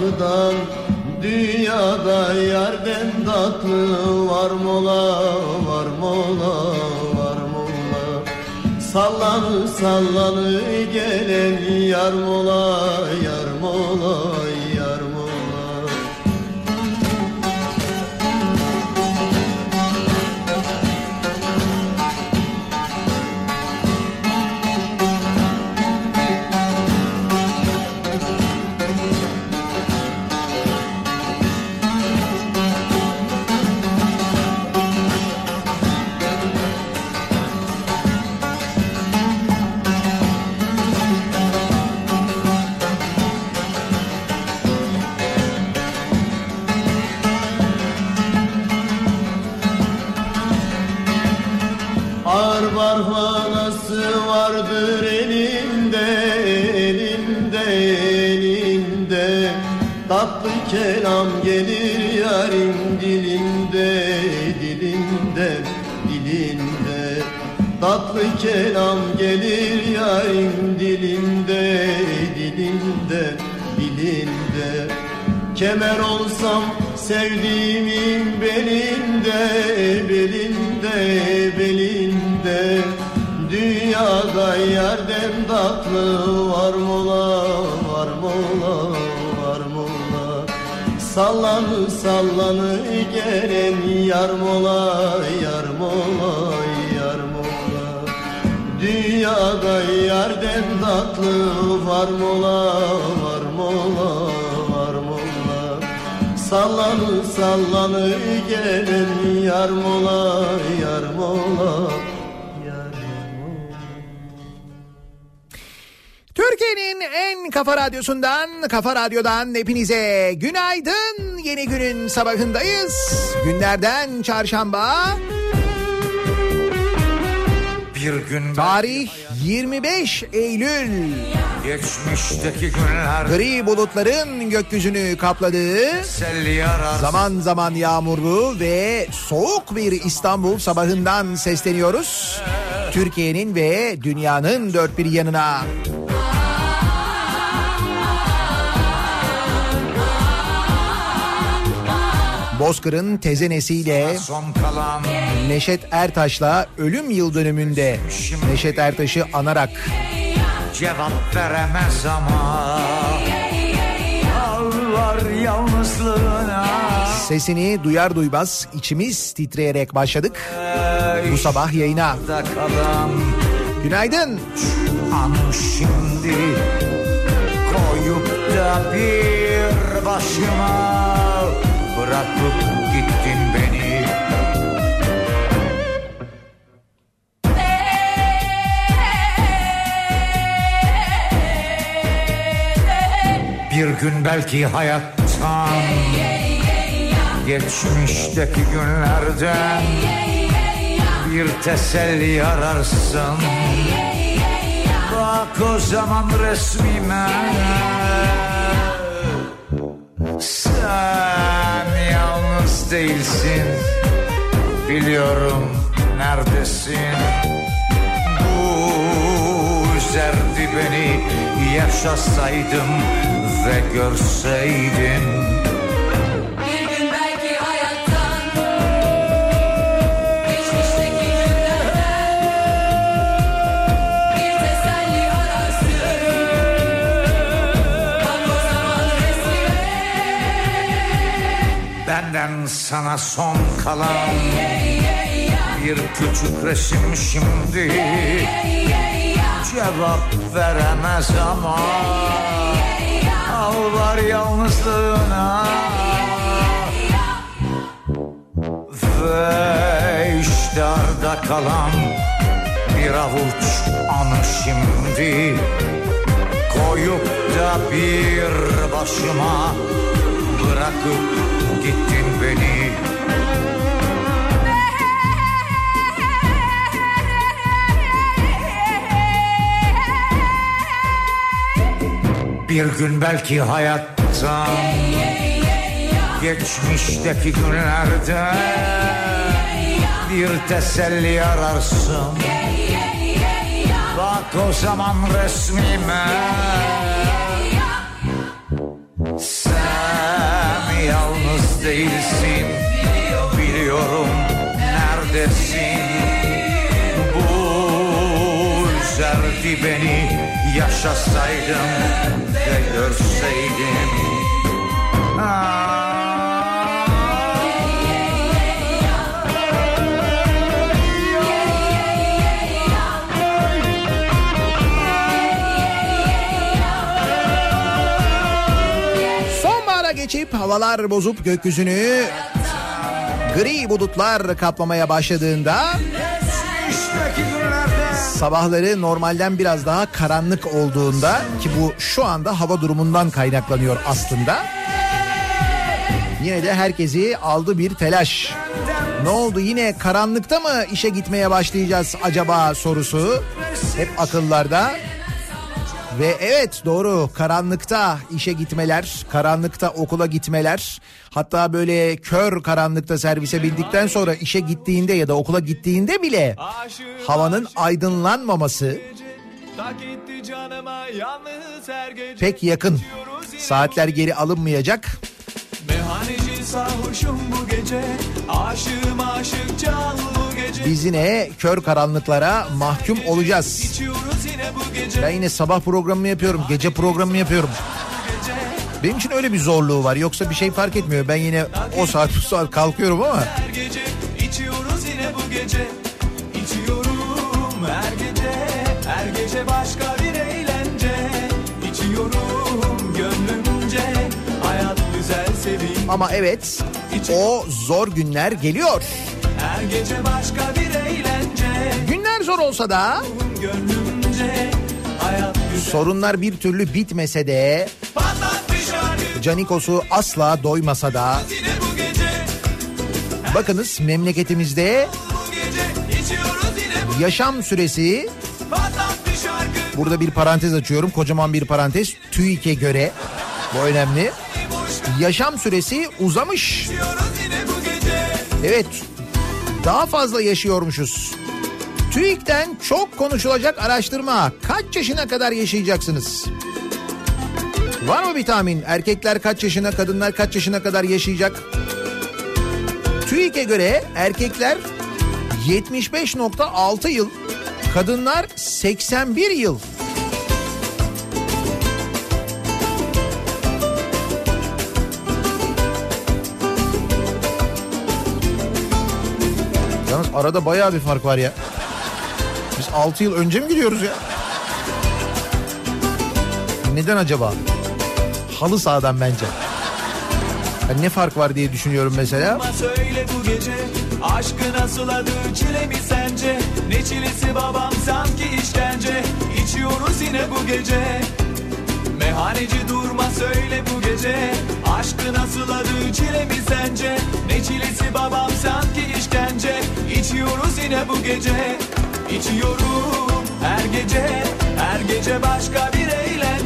dodaktan Dünyada yerden tatlı var mola, var mola, var mola. Sallanı sallanı gelen yar mola, yar mola, yar kelam gelir yarın dilinde, dilinde, dilinde. Tatlı kelam gelir yarın dilinde, dilinde, dilinde. Kemer olsam sevdiğimin belinde, belinde, belinde. Dünyada yerden tatlı var mola, Sallanı sallanı gelen yar mola, yar mola, yar mola. Dünyada yerden tatlı var mola, var mola, var mola. Sallanı sallanı gelen yar mola, Türkiye'nin en kafa radyosundan, kafa radyodan hepinize günaydın. Yeni günün sabahındayız. Günlerden çarşamba. Bir gün Tarih 25 Eylül. geçmişteki günler Gri bulutların gökyüzünü kapladığı, zaman zaman yağmurlu ve soğuk bir İstanbul sabahından sesleniyoruz. Türkiye'nin ve dünyanın dört bir yanına. Bozkır'ın tezenesiyle Neşet Ertaş'la ölüm yıl dönümünde Neşet Ertaş'ı anarak cevap veremez ama Ağlar yalnızlığına sesini duyar duymaz içimiz titreyerek başladık bu sabah yayına. Günaydın. an şimdi Koyup da bir başıma Bırakıp gittin beni. Bir gün belki hayattan Geçmişteki günlerden Bir teselli ararsın. Bak o zaman resmime. Sen yalnız değilsin. Biliyorum neredesin. Bu üzerdi beni Yaşasaydım ve görseydim Benden sana son kalan Bir küçük resim şimdi. Cevap veremez ama Ağlar yalnızlığına. Ve işte arda kalan Bir avuç anı şimdi. Koyup da bir başıma Bırakıp gittin beni. Bir gün belki hayatta Geçmişteki günlerde Bir teselli ararsın. Bak o zaman resmime yalnız değilsin. Biliyorum neredesin. Bu üzerdi beni Yaşasaydım ve görseydim Ah. Havalar bozup gökyüzünü gri bulutlar kaplamaya başladığında sabahları normalden biraz daha karanlık olduğunda ki bu şu anda hava durumundan kaynaklanıyor aslında. Yine de herkesi aldı bir telaş. Ne oldu yine karanlıkta mı işe gitmeye başlayacağız acaba sorusu hep akıllarda. Ve evet doğru. Karanlıkta işe gitmeler, karanlıkta okula gitmeler, hatta böyle kör karanlıkta servise bindikten sonra işe gittiğinde ya da okula gittiğinde bile havanın aydınlanmaması pek yakın. Saatler geri alınmayacak. Meyhaneci sarhoşum bu gece. Aşığım aşık gece Biz yine kör karanlıklara mahkum olacağız. Ben yine sabah programımı yapıyorum, gece programımı yapıyorum. Benim için öyle bir zorluğu var. Yoksa bir şey fark etmiyor. Ben yine o saat bu saat kalkıyorum ama her gece İçiyoruz yine bu gece İçiyorum her gece Her gece başka bir eğlence İçiyorum gönlümce Hayat güzel seveyim ama evet o zor günler geliyor. Her gece başka bir eğlence. Günler zor olsa da sorunlar bir türlü bitmese de Canikos'u asla doymasa da bakınız memleketimizde yaşam süresi burada bir parantez açıyorum kocaman bir parantez. TÜİK'e göre bu önemli. Yaşam süresi uzamış. Evet daha fazla yaşıyormuşuz. TÜİK'ten çok konuşulacak araştırma. Kaç yaşına kadar yaşayacaksınız? Var mı bir tahmin? Erkekler kaç yaşına, kadınlar kaç yaşına kadar yaşayacak? TÜİK'e göre erkekler 75.6 yıl, kadınlar 81 yıl. Yalnız arada bayağı bir fark var ya. Biz 6 yıl önce mi gidiyoruz ya? Neden acaba? Halı sahadan bence. Ya ne fark var diye düşünüyorum mesela. Ama söyle bu gece Aşkı nasıl adı çile mi sence Ne çilesi babam sanki işkence İçiyoruz yine bu gece Meyhaneci durma söyle bu gece. Aşkı nasıl adı çile mi sence? Ne çilesi babam sanki işkence. İçiyoruz yine bu gece. İçiyorum her gece. Her gece başka bir eğlence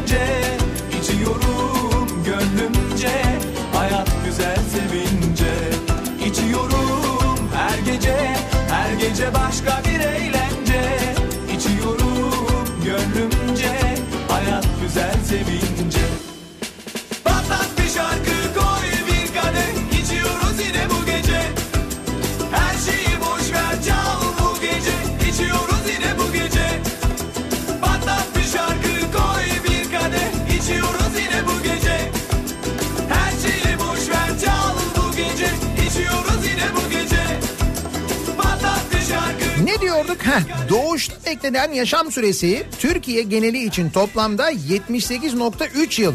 Heh, doğuşta beklenen yaşam süresi Türkiye geneli için toplamda 78.3 yıl.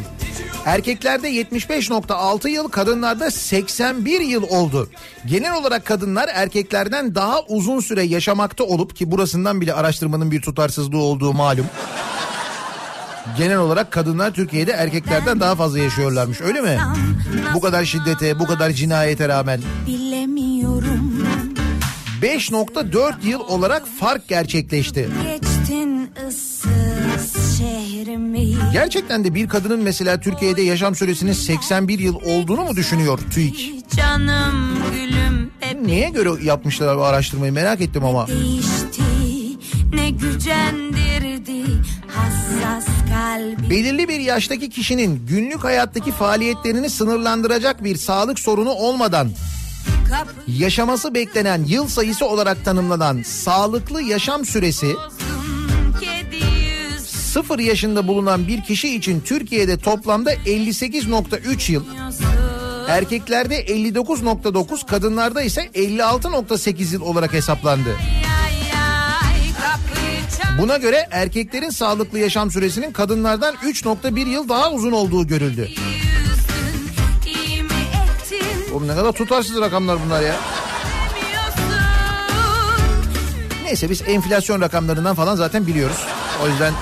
Erkeklerde 75.6 yıl, kadınlarda 81 yıl oldu. Genel olarak kadınlar erkeklerden daha uzun süre yaşamakta olup ki burasından bile araştırmanın bir tutarsızlığı olduğu malum. Genel olarak kadınlar Türkiye'de erkeklerden daha fazla yaşıyorlarmış öyle mi? Bu kadar şiddete, bu kadar cinayete rağmen. Bilemiyorum 5.4 yıl olarak fark gerçekleşti. Gerçekten de bir kadının mesela Türkiye'de yaşam süresinin 81 yıl olduğunu mu düşünüyor TÜİK? Canım gülüm Neye göre yapmışlar bu araştırmayı merak ettim ama. değişti Ne gücendirdi hassas kalbi Belirli bir yaştaki kişinin günlük hayattaki faaliyetlerini sınırlandıracak bir sağlık sorunu olmadan yaşaması beklenen yıl sayısı olarak tanımlanan sağlıklı yaşam süresi 0 yaşında bulunan bir kişi için Türkiye'de toplamda 58.3 yıl, erkeklerde 59.9, kadınlarda ise 56.8 yıl olarak hesaplandı. Buna göre erkeklerin sağlıklı yaşam süresinin kadınlardan 3.1 yıl daha uzun olduğu görüldü. Oğlum ne kadar tutarsız rakamlar bunlar ya. Neyse biz enflasyon rakamlarından falan zaten biliyoruz. O yüzden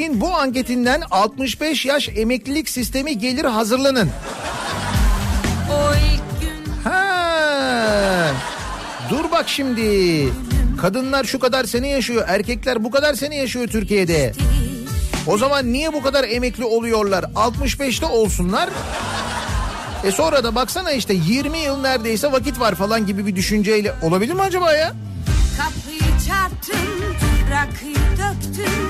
TÜİK'in bu anketinden 65 yaş emeklilik sistemi gelir hazırlanın. Ha. Dur bak şimdi. Kadınlar şu kadar sene yaşıyor, erkekler bu kadar sene yaşıyor Türkiye'de. O zaman niye bu kadar emekli oluyorlar? 65'te olsunlar. E sonra da baksana işte 20 yıl neredeyse vakit var falan gibi bir düşünceyle olabilir mi acaba ya? kapıyı çarptın rakıyı döktün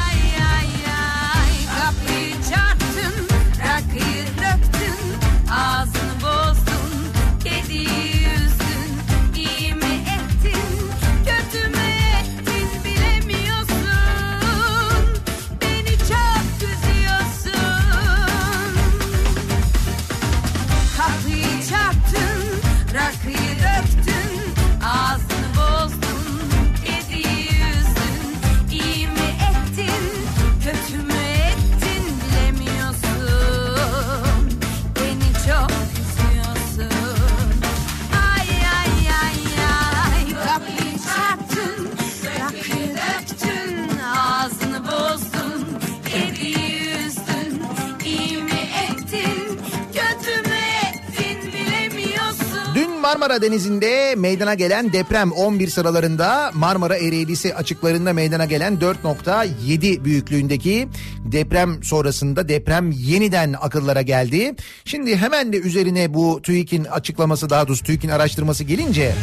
Marmara Denizi'nde meydana gelen deprem 11 sıralarında Marmara Ereğlisi açıklarında meydana gelen 4.7 büyüklüğündeki deprem sonrasında deprem yeniden akıllara geldi. Şimdi hemen de üzerine bu TÜİK'in açıklaması daha doğrusu TÜİK'in araştırması gelince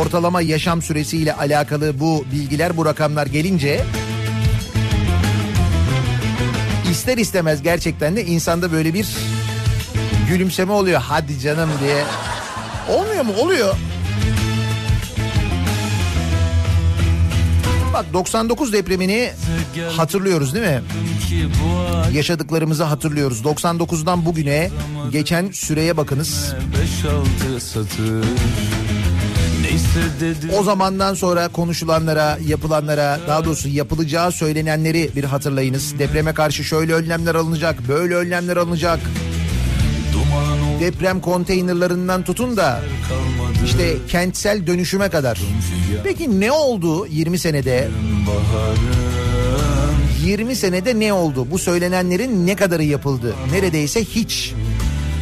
ortalama yaşam süresiyle alakalı bu bilgiler bu rakamlar gelince ister istemez gerçekten de insanda böyle bir gülümseme oluyor hadi canım diye. Olmuyor mu? Oluyor. Bak 99 depremini hatırlıyoruz değil mi? Yaşadıklarımızı hatırlıyoruz. 99'dan bugüne geçen süreye bakınız. O zamandan sonra konuşulanlara, yapılanlara, daha doğrusu yapılacağı söylenenleri bir hatırlayınız. Depreme karşı şöyle önlemler alınacak, böyle önlemler alınacak. Deprem konteynerlarından tutun da işte kentsel dönüşüme kadar. Peki ne oldu 20 senede? baharım 20 senede ne oldu? Bu söylenenlerin ne kadarı yapıldı? Neredeyse hiç.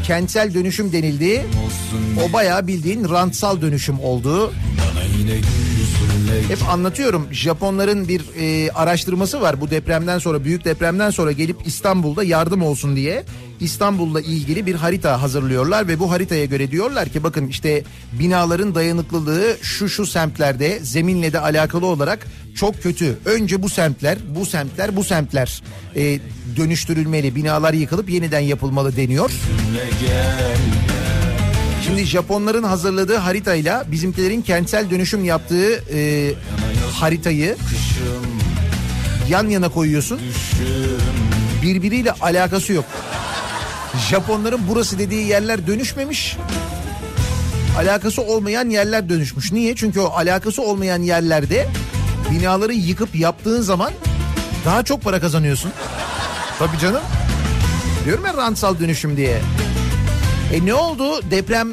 Kentsel dönüşüm denildi. O bayağı bildiğin rantsal dönüşüm oldu. Hep anlatıyorum. Japonların bir e, araştırması var bu depremden sonra, büyük depremden sonra gelip İstanbul'da yardım olsun diye. İstanbul'la ilgili bir harita hazırlıyorlar ve bu haritaya göre diyorlar ki bakın işte binaların dayanıklılığı şu şu semtlerde zeminle de alakalı olarak çok kötü. Önce bu semtler, bu semtler, bu semtler e, dönüştürülmeli, binalar yıkılıp yeniden yapılmalı deniyor. Şimdi Japonların hazırladığı haritayla bizimkilerin kentsel dönüşüm yaptığı e, haritayı yan yana koyuyorsun. Birbiriyle alakası yok. Japonların burası dediği yerler dönüşmemiş. Alakası olmayan yerler dönüşmüş. Niye? Çünkü o alakası olmayan yerlerde binaları yıkıp yaptığın zaman daha çok para kazanıyorsun. Tabii canım. Diyorum ya rantsal dönüşüm diye. E ne oldu? Deprem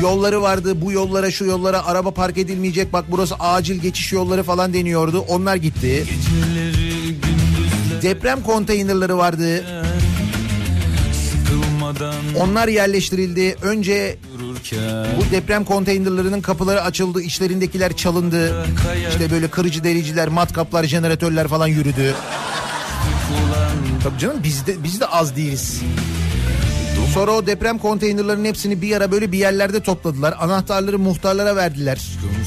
yolları vardı. Bu yollara şu yollara araba park edilmeyecek. Bak burası acil geçiş yolları falan deniyordu. Onlar gitti. Geceleri Deprem konteynerları vardı. Onlar yerleştirildi. Önce bu deprem konteynerlarının kapıları açıldı. İçlerindekiler çalındı. İşte böyle kırıcı deliciler, matkaplar, jeneratörler falan yürüdü. Tabii canım biz de, biz de az değiliz. Sonra o deprem konteynerlarının hepsini bir ara böyle bir yerlerde topladılar. Anahtarları muhtarlara verdiler.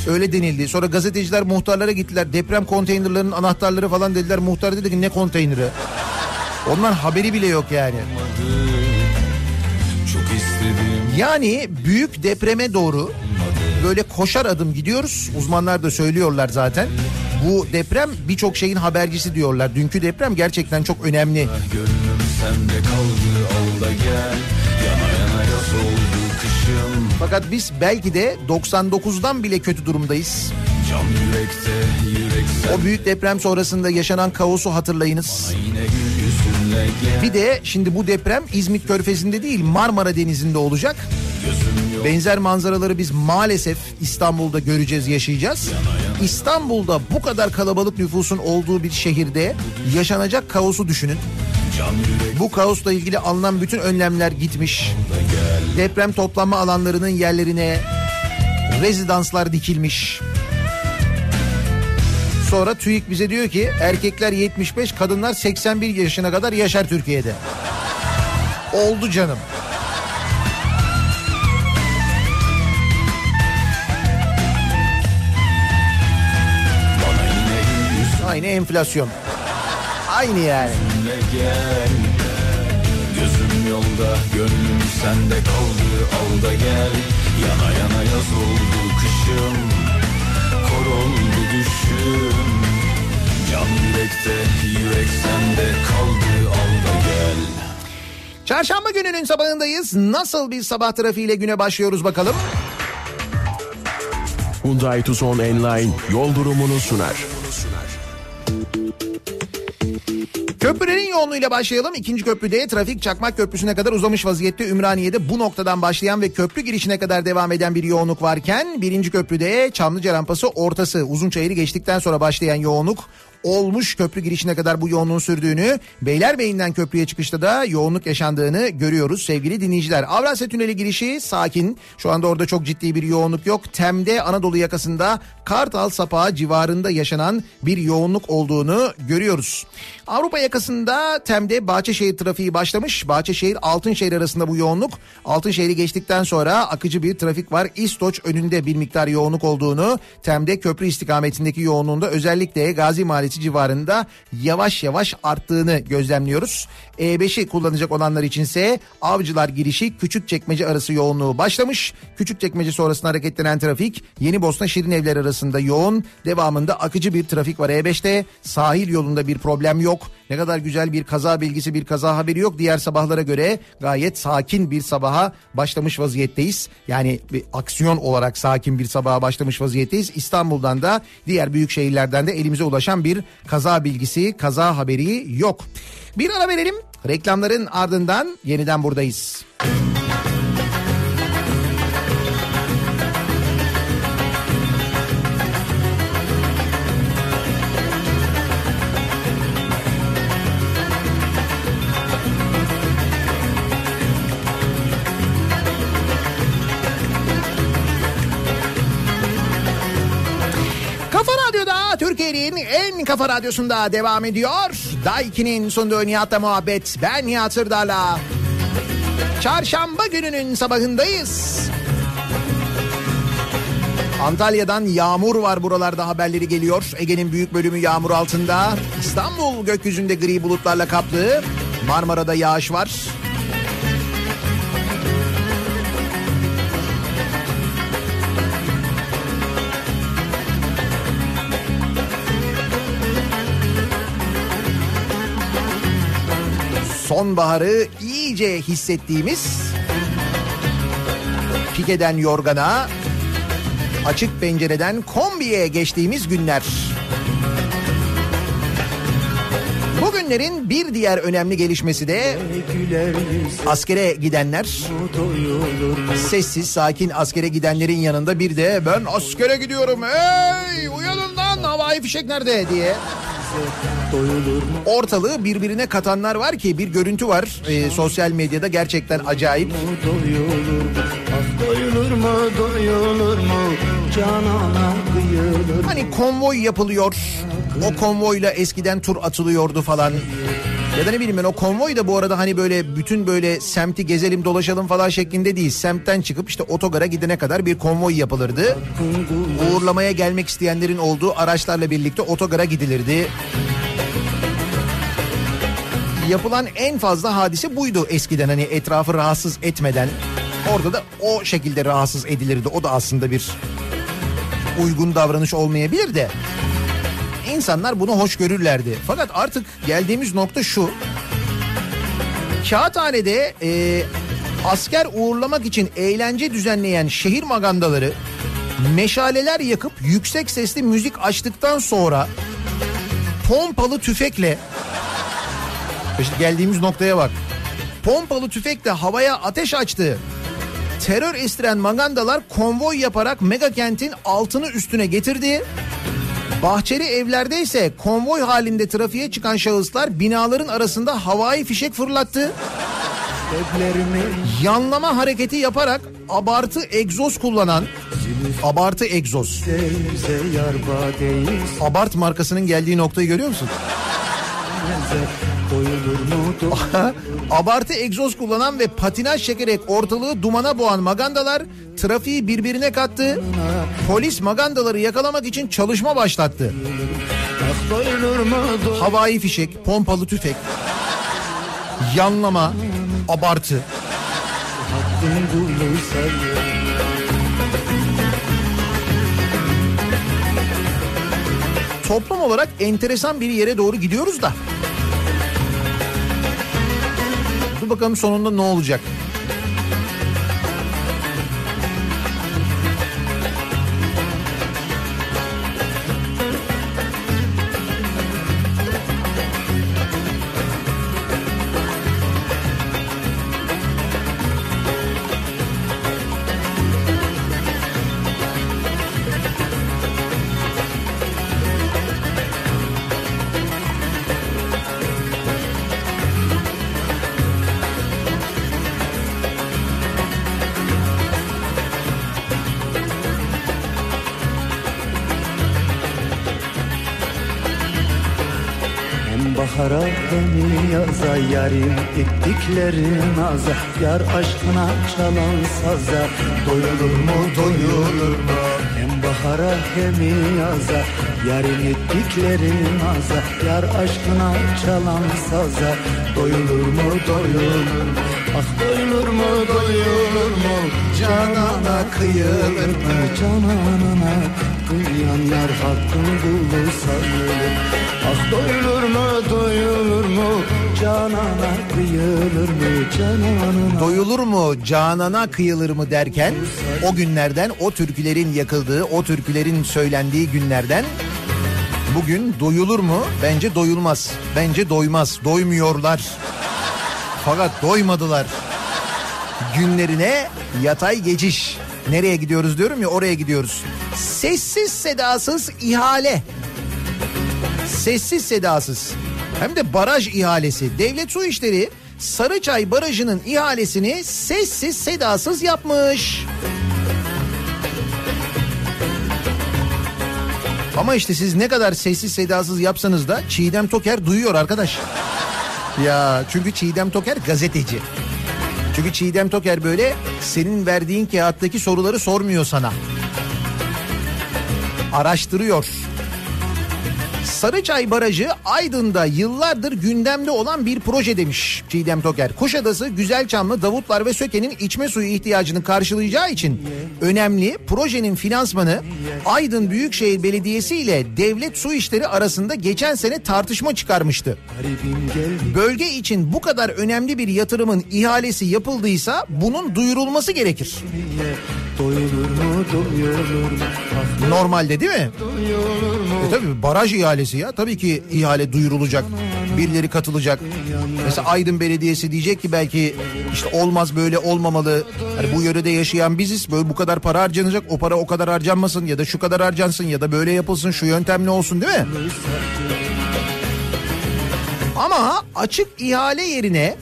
Öyle denildi. Sonra gazeteciler muhtarlara gittiler. Deprem konteynerlarının anahtarları falan dediler. Muhtar dedi ki ne konteyneri? Ondan haberi bile yok yani. istedim Yani büyük depreme doğru böyle koşar adım gidiyoruz. Uzmanlar da söylüyorlar zaten. Bu deprem birçok şeyin habercisi diyorlar. Dünkü deprem gerçekten çok önemli. Gönlüm sende kaldı al da gel Yana yana yaz oldu kışım Fakat biz belki de 99'dan bile kötü durumdayız. Can yürekte yürek O büyük deprem sonrasında yaşanan kaosu hatırlayınız. Yine yüzünle gel Bir de şimdi bu deprem İzmit Körfezi'nde değil Marmara Denizi'nde olacak. Benzer manzaraları biz maalesef İstanbul'da göreceğiz, yaşayacağız. İstanbul'da bu kadar kalabalık nüfusun olduğu bir şehirde yaşanacak kaosu düşünün. Bu kaosla ilgili alınan bütün önlemler gitmiş. Deprem toplanma alanlarının yerlerine rezidanslar dikilmiş. Sonra TÜİK bize diyor ki erkekler 75, kadınlar 81 yaşına kadar yaşar Türkiye'de. Oldu canım. Aynı enflasyon. Aynı yani. Gözüm yolda gönlüm sende kaldı al gel Yana yana yaz oldu kışım Kor oldu düşüm Can yürekte yürek sende kaldı al da gel Çarşamba gününün sabahındayız. Nasıl bir sabah trafiğiyle güne başlıyoruz bakalım. Hyundai Tucson Enline yol durumunu sunar. Köprülerin yoğunluğuyla başlayalım. İkinci köprüde trafik Çakmak Köprüsü'ne kadar uzamış vaziyette. Ümraniye'de bu noktadan başlayan ve köprü girişine kadar devam eden bir yoğunluk varken birinci köprüde Çamlıca rampası ortası Uzunçayır'ı geçtikten sonra başlayan yoğunluk olmuş köprü girişine kadar bu yoğunluğun sürdüğünü Beylerbeyi'nden köprüye çıkışta da yoğunluk yaşandığını görüyoruz sevgili dinleyiciler. Avrasya Tüneli girişi sakin. Şu anda orada çok ciddi bir yoğunluk yok. Tem'de Anadolu yakasında Kartal Sapağı civarında yaşanan bir yoğunluk olduğunu görüyoruz. Avrupa yakasında Tem'de Bahçeşehir trafiği başlamış. Bahçeşehir Altınşehir arasında bu yoğunluk. Altınşehir'i geçtikten sonra akıcı bir trafik var. İstoç önünde bir miktar yoğunluk olduğunu Tem'de köprü istikametindeki yoğunluğunda özellikle Gazi Mahallesi tanesi civarında yavaş yavaş arttığını gözlemliyoruz. E5'i kullanacak olanlar içinse Avcılar girişi Küçükçekmece arası yoğunluğu başlamış. Küçükçekmece sonrasında hareketlenen trafik Yeni Bosna Şirin Evler arasında yoğun. Devamında akıcı bir trafik var E5'te. Sahil yolunda bir problem yok. Ne kadar güzel bir kaza bilgisi bir kaza haberi yok. Diğer sabahlara göre gayet sakin bir sabaha başlamış vaziyetteyiz. Yani bir aksiyon olarak sakin bir sabaha başlamış vaziyetteyiz. İstanbul'dan da diğer büyük şehirlerden de elimize ulaşan bir kaza bilgisi, kaza haberi yok. Bir ara verelim. Reklamların ardından yeniden buradayız. Kafa Türkiye'nin en kafa radyosunda devam ediyor. Daiki'nin sunduğu Nihat'la muhabbet. Ben Nihat Sırdar'la. Çarşamba gününün sabahındayız. Antalya'dan yağmur var buralarda haberleri geliyor. Ege'nin büyük bölümü yağmur altında. İstanbul gökyüzünde gri bulutlarla kaplı. Marmara'da yağış var. Sonbaharı iyice hissettiğimiz pikeden yorgana, açık pencereden kombiye geçtiğimiz günler. Bugünlerin bir diğer önemli gelişmesi de askere gidenler. Sessiz sakin askere gidenlerin yanında bir de ben askere gidiyorum hey uyanın lan havai fişek nerede diye ortalığı birbirine katanlar var ki bir görüntü var e, sosyal medyada gerçekten acayip. Doyulur mu doyulur mu canana kıyılır Hani konvoy yapılıyor. O konvoyla eskiden tur atılıyordu falan. Ya da ne bileyim ben o konvoy da bu arada hani böyle bütün böyle semti gezelim dolaşalım falan şeklinde değil. Semtten çıkıp işte otogara gidene kadar bir konvoy yapılırdı. Uğurlamaya gelmek isteyenlerin olduğu araçlarla birlikte otogara gidilirdi. Yapılan en fazla hadise buydu eskiden hani etrafı rahatsız etmeden. Orada da o şekilde rahatsız edilirdi. O da aslında bir uygun davranış olmayabilir de. İnsanlar bunu hoş görürlerdi. Fakat artık geldiğimiz nokta şu. Kağıthane'de e, asker uğurlamak için eğlence düzenleyen şehir magandaları meşaleler yakıp yüksek sesli müzik açtıktan sonra pompalı tüfekle işte geldiğimiz noktaya bak. Pompalı tüfekle havaya ateş açtı. Terör estiren magandalar konvoy yaparak mega kentin altını üstüne getirdi. Bahçeli evlerde ise konvoy halinde trafiğe çıkan şahıslar binaların arasında havai fişek fırlattı. Yanlama hareketi yaparak abartı egzoz kullanan abartı egzoz. Abart markasının geldiği noktayı görüyor musun? Abartı egzoz kullanan ve patinaj çekerek ortalığı dumana boğan magandalar trafiği birbirine kattı. Polis magandaları yakalamak için çalışma başlattı. Ah Havai fişek, pompalı tüfek, yanlama, abartı. Toplum olarak enteresan bir yere doğru gidiyoruz da. Bakalım sonunda ne olacak? Yarim ettiklerin aza. Yar aşkına çalan saza. Doyulur mu doyulur mu? Hem bahara hem yaza Yarim ettiklerin aza. Yar aşkına çalan saza. Doyulur mu doyulur mu? Ah doyulur mu doyulur mu? Canana kıyılır mı? Cananına kıyanlar hakkın sayılır Ah doyulur mu doyulur mu Canana kıyılır mı Cananına Doyulur mu canana kıyılır mı derken o günlerden o türkülerin yakıldığı o türkülerin söylendiği günlerden bugün doyulur mu? Bence doyulmaz. Bence doymaz. Doymuyorlar. Fakat doymadılar. Günlerine yatay geçiş. Nereye gidiyoruz diyorum ya oraya gidiyoruz. Sessiz sedasız ihale. Sessiz sedasız. Hem de baraj ihalesi. Devlet Su İşleri Sarıçay Barajı'nın ihalesini sessiz sedasız yapmış. Ama işte siz ne kadar sessiz sedasız yapsanız da Çiğdem Toker duyuyor arkadaş. Ya çünkü Çiğdem Toker gazeteci. Çünkü Çiğdem Toker böyle senin verdiğin kağıttaki soruları sormuyor sana. Araştırıyor. Sarıçay Barajı Aydın'da yıllardır gündemde olan bir proje demiş Çiğdem Toker. Kuşadası, Güzelçamlı, Davutlar ve Söke'nin içme suyu ihtiyacını karşılayacağı için önemli projenin finansmanı Aydın Büyükşehir Belediyesi ile Devlet Su İşleri arasında geçen sene tartışma çıkarmıştı. Bölge için bu kadar önemli bir yatırımın ihalesi yapıldıysa bunun duyurulması gerekir. Diye Doyulur mu doyulur mu Normalde değil mi? E tabii baraj ihalesi ya. Tabii ki ihale duyurulacak. Birileri katılacak. Mesela Aydın Belediyesi diyecek ki belki işte olmaz böyle olmamalı. Hani bu yörede yaşayan biziz. Böyle bu kadar para harcanacak. O para o kadar harcanmasın ya da şu kadar harcansın ya da böyle yapılsın şu yöntemle olsun değil mi? Ama açık ihale yerine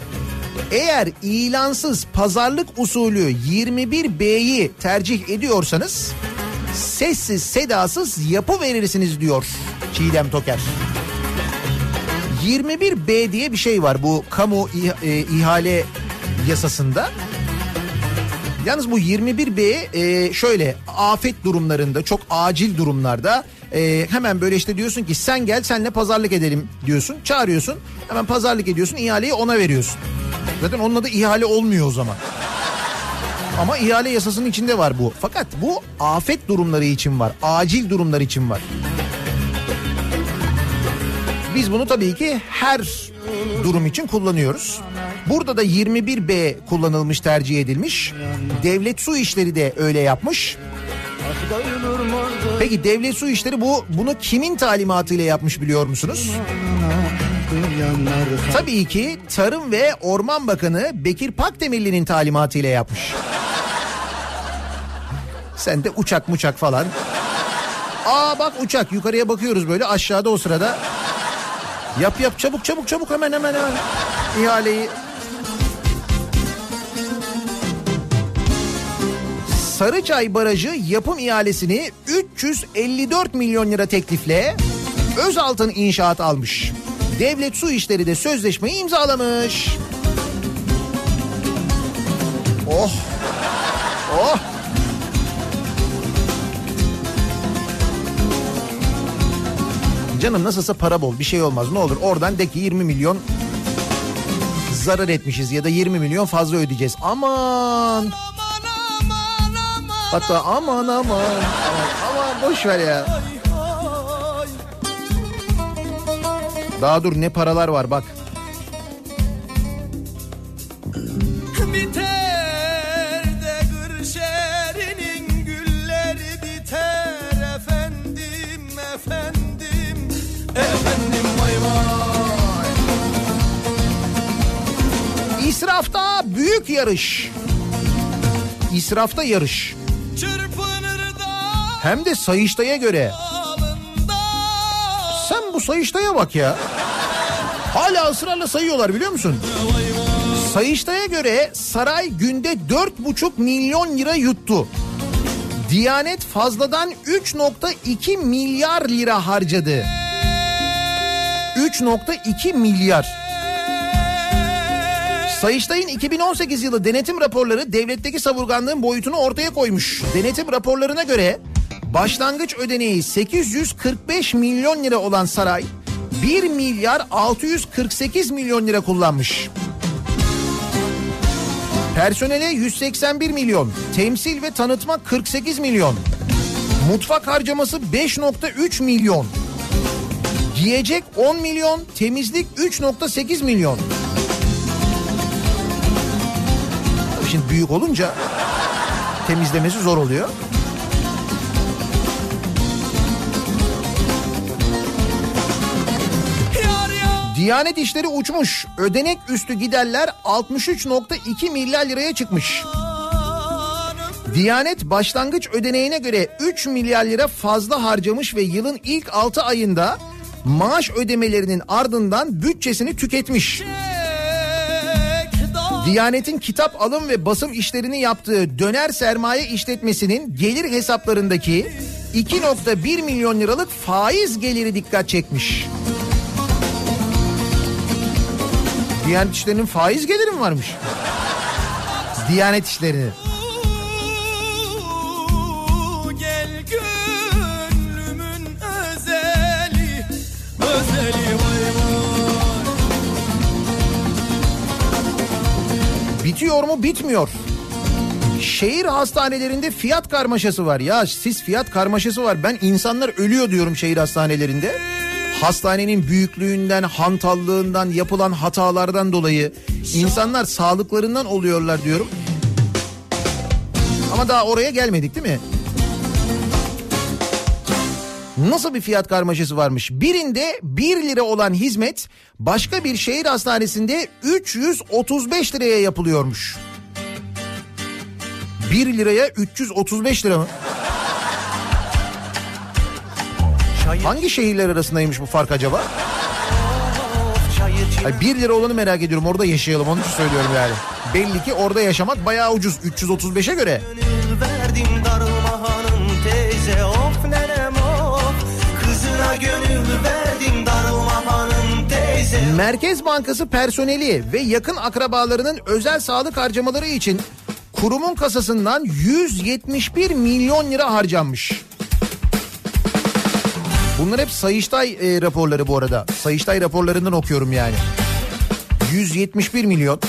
eğer ilansız pazarlık usulü 21B'yi tercih ediyorsanız sessiz sedasız yapı verirsiniz diyor Çiğdem Toker. 21B diye bir şey var bu kamu e, ihale yasasında. Yalnız bu 21B e, şöyle afet durumlarında çok acil durumlarda e, hemen böyle işte diyorsun ki sen gel senle pazarlık edelim diyorsun. Çağırıyorsun hemen pazarlık ediyorsun ihaleyi ona veriyorsun. Zaten onun adı ihale olmuyor o zaman. Ama ihale yasasının içinde var bu. Fakat bu afet durumları için var. Acil durumlar için var. Biz bunu tabii ki her durum için kullanıyoruz. Burada da 21B kullanılmış, tercih edilmiş. Devlet Su İşleri de öyle yapmış. Peki Devlet Su İşleri bu bunu kimin talimatıyla yapmış biliyor musunuz? Tabii ki Tarım ve Orman Bakanı Bekir Pakdemirli'nin talimatıyla yapmış. Sen de uçak muçak falan. Aa bak uçak yukarıya bakıyoruz böyle aşağıda o sırada. Yap yap çabuk çabuk çabuk hemen hemen hemen ihaleyi. Sarıçay Barajı yapım ihalesini 354 milyon lira teklifle Özaltın İnşaat almış. Devlet Su İşleri de sözleşmeyi imzalamış. Oh. Oh. Canım nasılsa para bol bir şey olmaz ne olur oradan de ki 20 milyon zarar etmişiz ya da 20 milyon fazla ödeyeceğiz. Aman. Hatta aman aman aman, aman boş ver ya. Daha dur ne paralar var bak. İsrafta büyük yarış. İsrafta yarış. Hem de Sayıştay'a göre. Sayıştay'a bak ya. Hala ısrarla sayıyorlar biliyor musun? Sayıştay'a göre saray günde 4,5 milyon lira yuttu. Diyanet fazladan 3.2 milyar lira harcadı. 3.2 milyar. Sayıştay'ın 2018 yılı denetim raporları devletteki savurganlığın boyutunu ortaya koymuş. Denetim raporlarına göre başlangıç ödeneği 845 milyon lira olan saray 1 milyar 648 milyon lira kullanmış. Personele 181 milyon, temsil ve tanıtma 48 milyon. Mutfak harcaması 5.3 milyon. Giyecek 10 milyon, temizlik 3.8 milyon. Şimdi büyük olunca temizlemesi zor oluyor. Diyanet işleri uçmuş. Ödenek üstü giderler 63.2 milyar liraya çıkmış. Diyanet başlangıç ödeneğine göre 3 milyar lira fazla harcamış ve yılın ilk 6 ayında maaş ödemelerinin ardından bütçesini tüketmiş. Diyanet'in kitap alım ve basım işlerini yaptığı döner sermaye işletmesinin gelir hesaplarındaki 2.1 milyon liralık faiz geliri dikkat çekmiş. Diyanet işlerinin faiz geliri mi varmış? Diyanet işlerinin. Bitiyor mu bitmiyor. Şehir hastanelerinde fiyat karmaşası var. Ya siz fiyat karmaşası var. Ben insanlar ölüyor diyorum şehir hastanelerinde. Hastanenin büyüklüğünden, hantallığından, yapılan hatalardan dolayı insanlar sağlıklarından oluyorlar diyorum. Ama daha oraya gelmedik değil mi? Nasıl bir fiyat karmaşası varmış? Birinde 1 lira olan hizmet başka bir şehir hastanesinde 335 liraya yapılıyormuş. 1 liraya 335 lira mı? Hangi şehirler arasındaymış bu fark acaba? Ay 1 lira olanı merak ediyorum orada yaşayalım için söylüyorum yani. Belli ki orada yaşamak bayağı ucuz 335'e göre. Verdim darılma hanım teyze of nenem of Kızına gönül verdim darılma hanım teyze Merkez Bankası personeli ve yakın akrabalarının özel sağlık harcamaları için kurumun kasasından 171 milyon lira harcanmış. Bunlar hep Sayıştay e, raporları bu arada. Sayıştay raporlarından okuyorum yani. 171 milyon.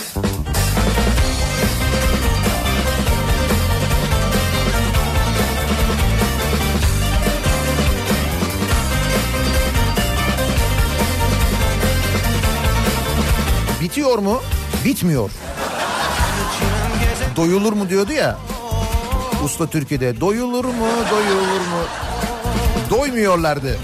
Bitiyor mu? Bitmiyor. Doyulur mu diyordu ya. Usta Türkiye'de doyulur mu doyulur mu? Doymuyorlardı.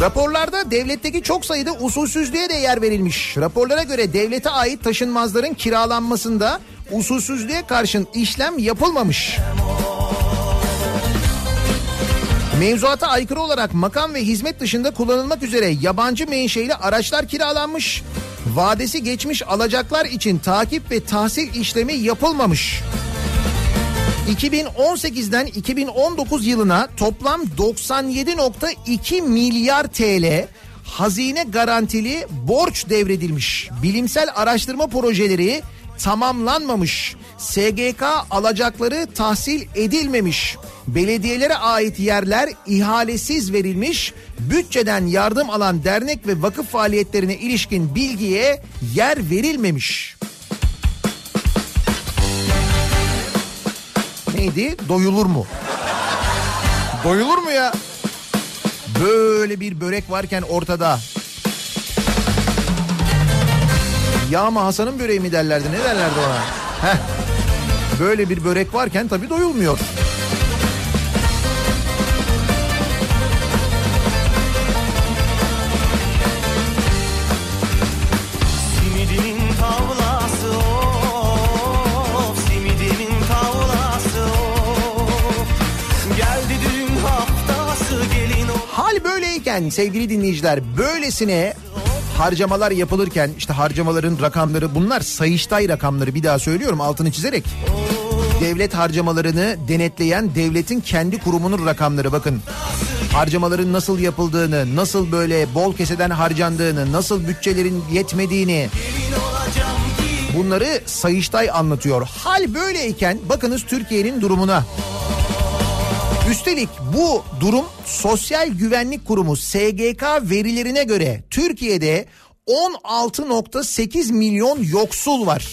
Raporlarda devletteki çok sayıda usulsüzlüğe de yer verilmiş. Raporlara göre devlete ait taşınmazların kiralanmasında usulsüzlüğe karşın işlem yapılmamış. Mevzuata aykırı olarak makam ve hizmet dışında kullanılmak üzere yabancı menşeili araçlar kiralanmış. Vadesi geçmiş alacaklar için takip ve tahsil işlemi yapılmamış. 2018'den 2019 yılına toplam 97.2 milyar TL hazine garantili borç devredilmiş. Bilimsel araştırma projeleri tamamlanmamış. SGK alacakları tahsil edilmemiş. Belediyelere ait yerler ihalesiz verilmiş. Bütçeden yardım alan dernek ve vakıf faaliyetlerine ilişkin bilgiye yer verilmemiş. Neydi? Doyulur mu? Doyulur mu ya? Böyle bir börek varken ortada. Yağma Hasan'ın böreği mi derlerdi ne derlerdi ona? Heh. Böyle bir börek varken tabii doyulmuyor. Böyleyken sevgili dinleyiciler böylesine harcamalar yapılırken işte harcamaların rakamları bunlar sayıştay rakamları bir daha söylüyorum altını çizerek. Devlet harcamalarını denetleyen devletin kendi kurumunun rakamları bakın. Harcamaların nasıl yapıldığını, nasıl böyle bol keseden harcandığını, nasıl bütçelerin yetmediğini bunları Sayıştay anlatıyor. Hal böyleyken bakınız Türkiye'nin durumuna. Üstelik bu durum Sosyal Güvenlik Kurumu SGK verilerine göre Türkiye'de 16.8 milyon yoksul var.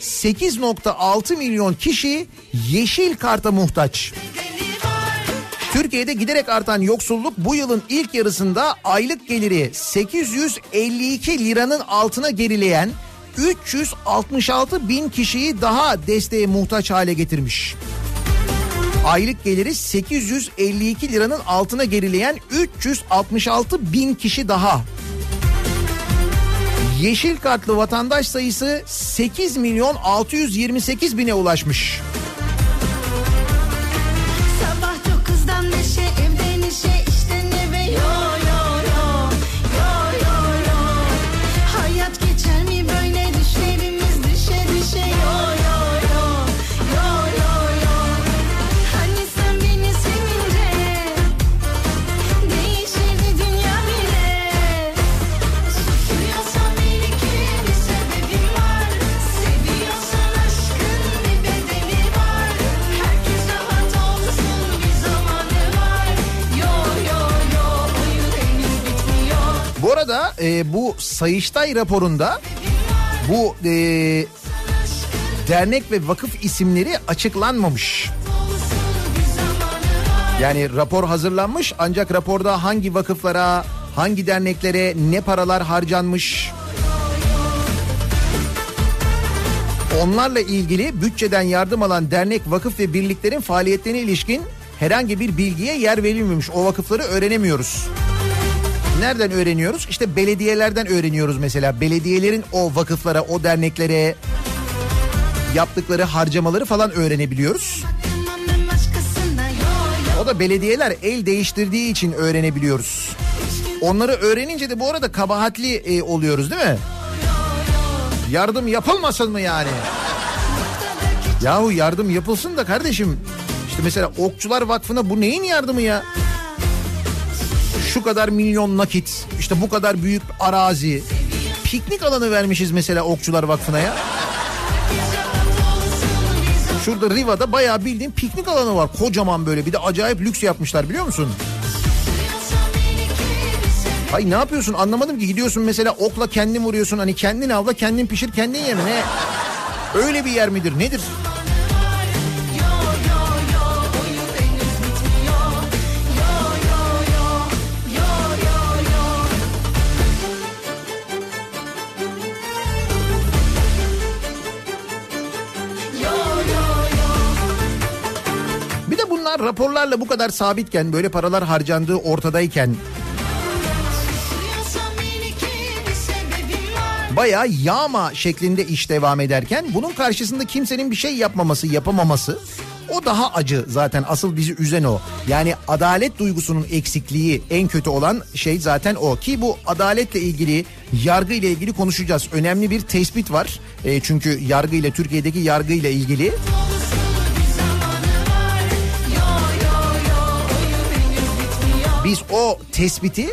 8.6 milyon kişi yeşil karta muhtaç. Türkiye'de giderek artan yoksulluk bu yılın ilk yarısında aylık geliri 852 liranın altına gerileyen 366 bin kişiyi daha desteğe muhtaç hale getirmiş. Aylık geliri 852 liranın altına gerileyen 366 bin kişi daha. Yeşil kartlı vatandaş sayısı 8 milyon 628 bine ulaşmış. E, bu Sayıştay raporunda bu e, dernek ve vakıf isimleri açıklanmamış. Yani rapor hazırlanmış ancak raporda hangi vakıflara, hangi derneklere ne paralar harcanmış... Onlarla ilgili bütçeden yardım alan dernek, vakıf ve birliklerin faaliyetlerine ilişkin herhangi bir bilgiye yer verilmemiş. O vakıfları öğrenemiyoruz. Nereden öğreniyoruz? İşte belediyelerden öğreniyoruz mesela. Belediyelerin o vakıflara, o derneklere yaptıkları harcamaları falan öğrenebiliyoruz. O da belediyeler el değiştirdiği için öğrenebiliyoruz. Onları öğrenince de bu arada kabahatli e, oluyoruz değil mi? Yardım yapılmasın mı yani? Yahu yardım yapılsın da kardeşim. İşte mesela Okçular Vakfı'na bu neyin yardımı ya? Şu kadar milyon nakit, işte bu kadar büyük arazi. Piknik alanı vermişiz mesela Okçular Vakfı'na ya. Şurada Riva'da bayağı bildiğin piknik alanı var. Kocaman böyle bir de acayip lüks yapmışlar biliyor musun? Ay ne yapıyorsun anlamadım ki gidiyorsun mesela okla kendin vuruyorsun hani kendin avla kendin pişir kendin ye mi ne? Öyle bir yer midir nedir? Bir bunlar raporlarla bu kadar sabitken böyle paralar harcandığı ortadayken bayağı yağma şeklinde iş devam ederken bunun karşısında kimsenin bir şey yapmaması, yapamaması o daha acı zaten asıl bizi üzen o. Yani adalet duygusunun eksikliği en kötü olan şey zaten o ki bu adaletle ilgili yargı ile ilgili konuşacağız. Önemli bir tespit var. E, çünkü yargı ile Türkiye'deki yargı ile ilgili biz o tespiti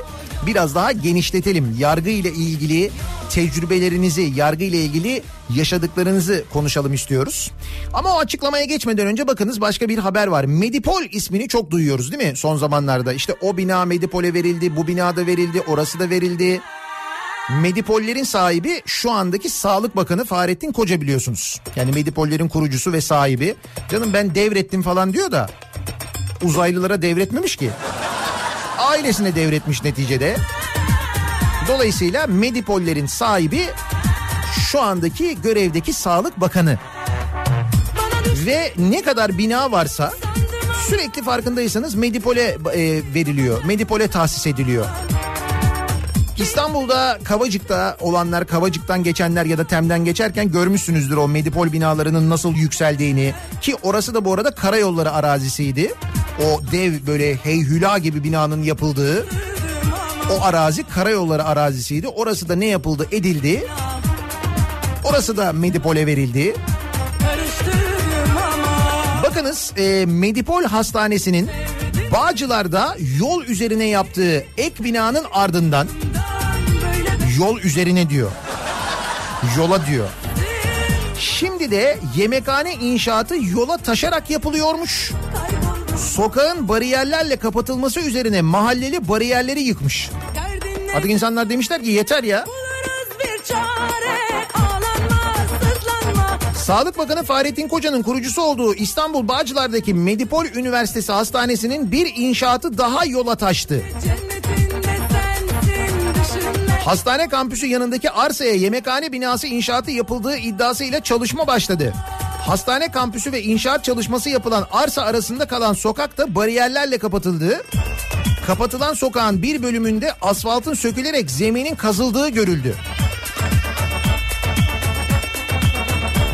biraz daha genişletelim. Yargı ile ilgili tecrübelerinizi, yargı ile ilgili yaşadıklarınızı konuşalım istiyoruz. Ama o açıklamaya geçmeden önce bakınız başka bir haber var. Medipol ismini çok duyuyoruz değil mi son zamanlarda? İşte o bina Medipol'e verildi, bu binada verildi, orası da verildi. Medipollerin sahibi şu andaki Sağlık Bakanı Fahrettin Koca biliyorsunuz. Yani Medipollerin kurucusu ve sahibi. Canım ben devrettim falan diyor da uzaylılara devretmemiş ki. Ailesine devretmiş neticede. Dolayısıyla Medipollerin sahibi şu andaki görevdeki Sağlık Bakanı. Ve ne kadar bina varsa sürekli farkındaysanız Medipol'e e, veriliyor. Medipol'e tahsis ediliyor. İstanbul'da Kavacık'ta olanlar, Kavacık'tan geçenler ya da Tem'den geçerken görmüşsünüzdür o Medipol binalarının nasıl yükseldiğini. Ki orası da bu arada karayolları arazisiydi. O dev böyle heyhüla gibi binanın yapıldığı o arazi karayolları arazisiydi. Orası da ne yapıldı edildi. Orası da Medipol'e verildi. Bakınız e, Medipol Hastanesi'nin Bağcılar'da yol üzerine yaptığı ek binanın ardından yol üzerine diyor. Yola diyor. Şimdi de yemekhane inşaatı yola taşarak yapılıyormuş. Sokağın bariyerlerle kapatılması üzerine mahalleli bariyerleri yıkmış. Artık insanlar demişler ki yeter ya. Sağlık Bakanı Fahrettin Koca'nın kurucusu olduğu İstanbul Bağcılar'daki Medipol Üniversitesi Hastanesi'nin bir inşaatı daha yola taştı. Hastane kampüsü yanındaki arsaya yemekhane binası inşaatı yapıldığı iddiasıyla çalışma başladı. Hastane kampüsü ve inşaat çalışması yapılan arsa arasında kalan sokak da bariyerlerle kapatıldı. Kapatılan sokağın bir bölümünde asfaltın sökülerek zeminin kazıldığı görüldü.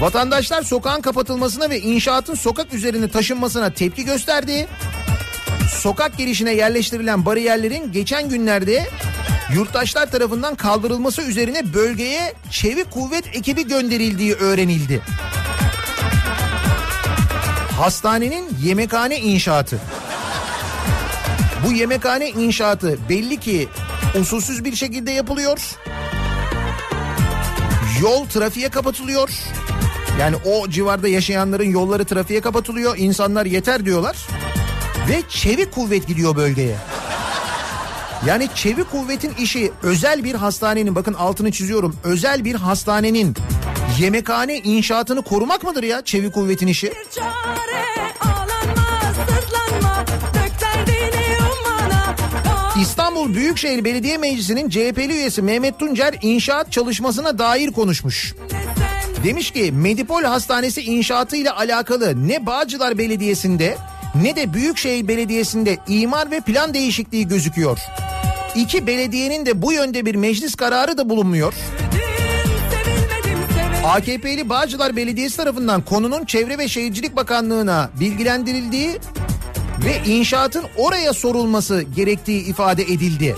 Vatandaşlar sokağın kapatılmasına ve inşaatın sokak üzerine taşınmasına tepki gösterdi. Sokak girişine yerleştirilen bariyerlerin geçen günlerde yurttaşlar tarafından kaldırılması üzerine bölgeye çevik kuvvet ekibi gönderildiği öğrenildi. Hastanenin yemekhane inşaatı. Bu yemekhane inşaatı belli ki usulsüz bir şekilde yapılıyor. Yol trafiğe kapatılıyor. Yani o civarda yaşayanların yolları trafiğe kapatılıyor. İnsanlar yeter diyorlar. Ve çevik kuvvet gidiyor bölgeye. Yani çevik kuvvetin işi özel bir hastanenin bakın altını çiziyorum. Özel bir hastanenin yemekhane inşaatını korumak mıdır ya çevik kuvvetin işi? İstanbul Büyükşehir Belediye Meclisi'nin CHP'li üyesi Mehmet Tuncer inşaat çalışmasına dair konuşmuş. Demiş ki Medipol Hastanesi inşaatı ile alakalı ne Bağcılar Belediyesi'nde ne de Büyükşehir Belediyesi'nde imar ve plan değişikliği gözüküyor. İki belediyenin de bu yönde bir meclis kararı da bulunmuyor. AKP'li Bağcılar Belediyesi tarafından konunun Çevre ve Şehircilik Bakanlığı'na bilgilendirildiği ve inşaatın oraya sorulması gerektiği ifade edildi.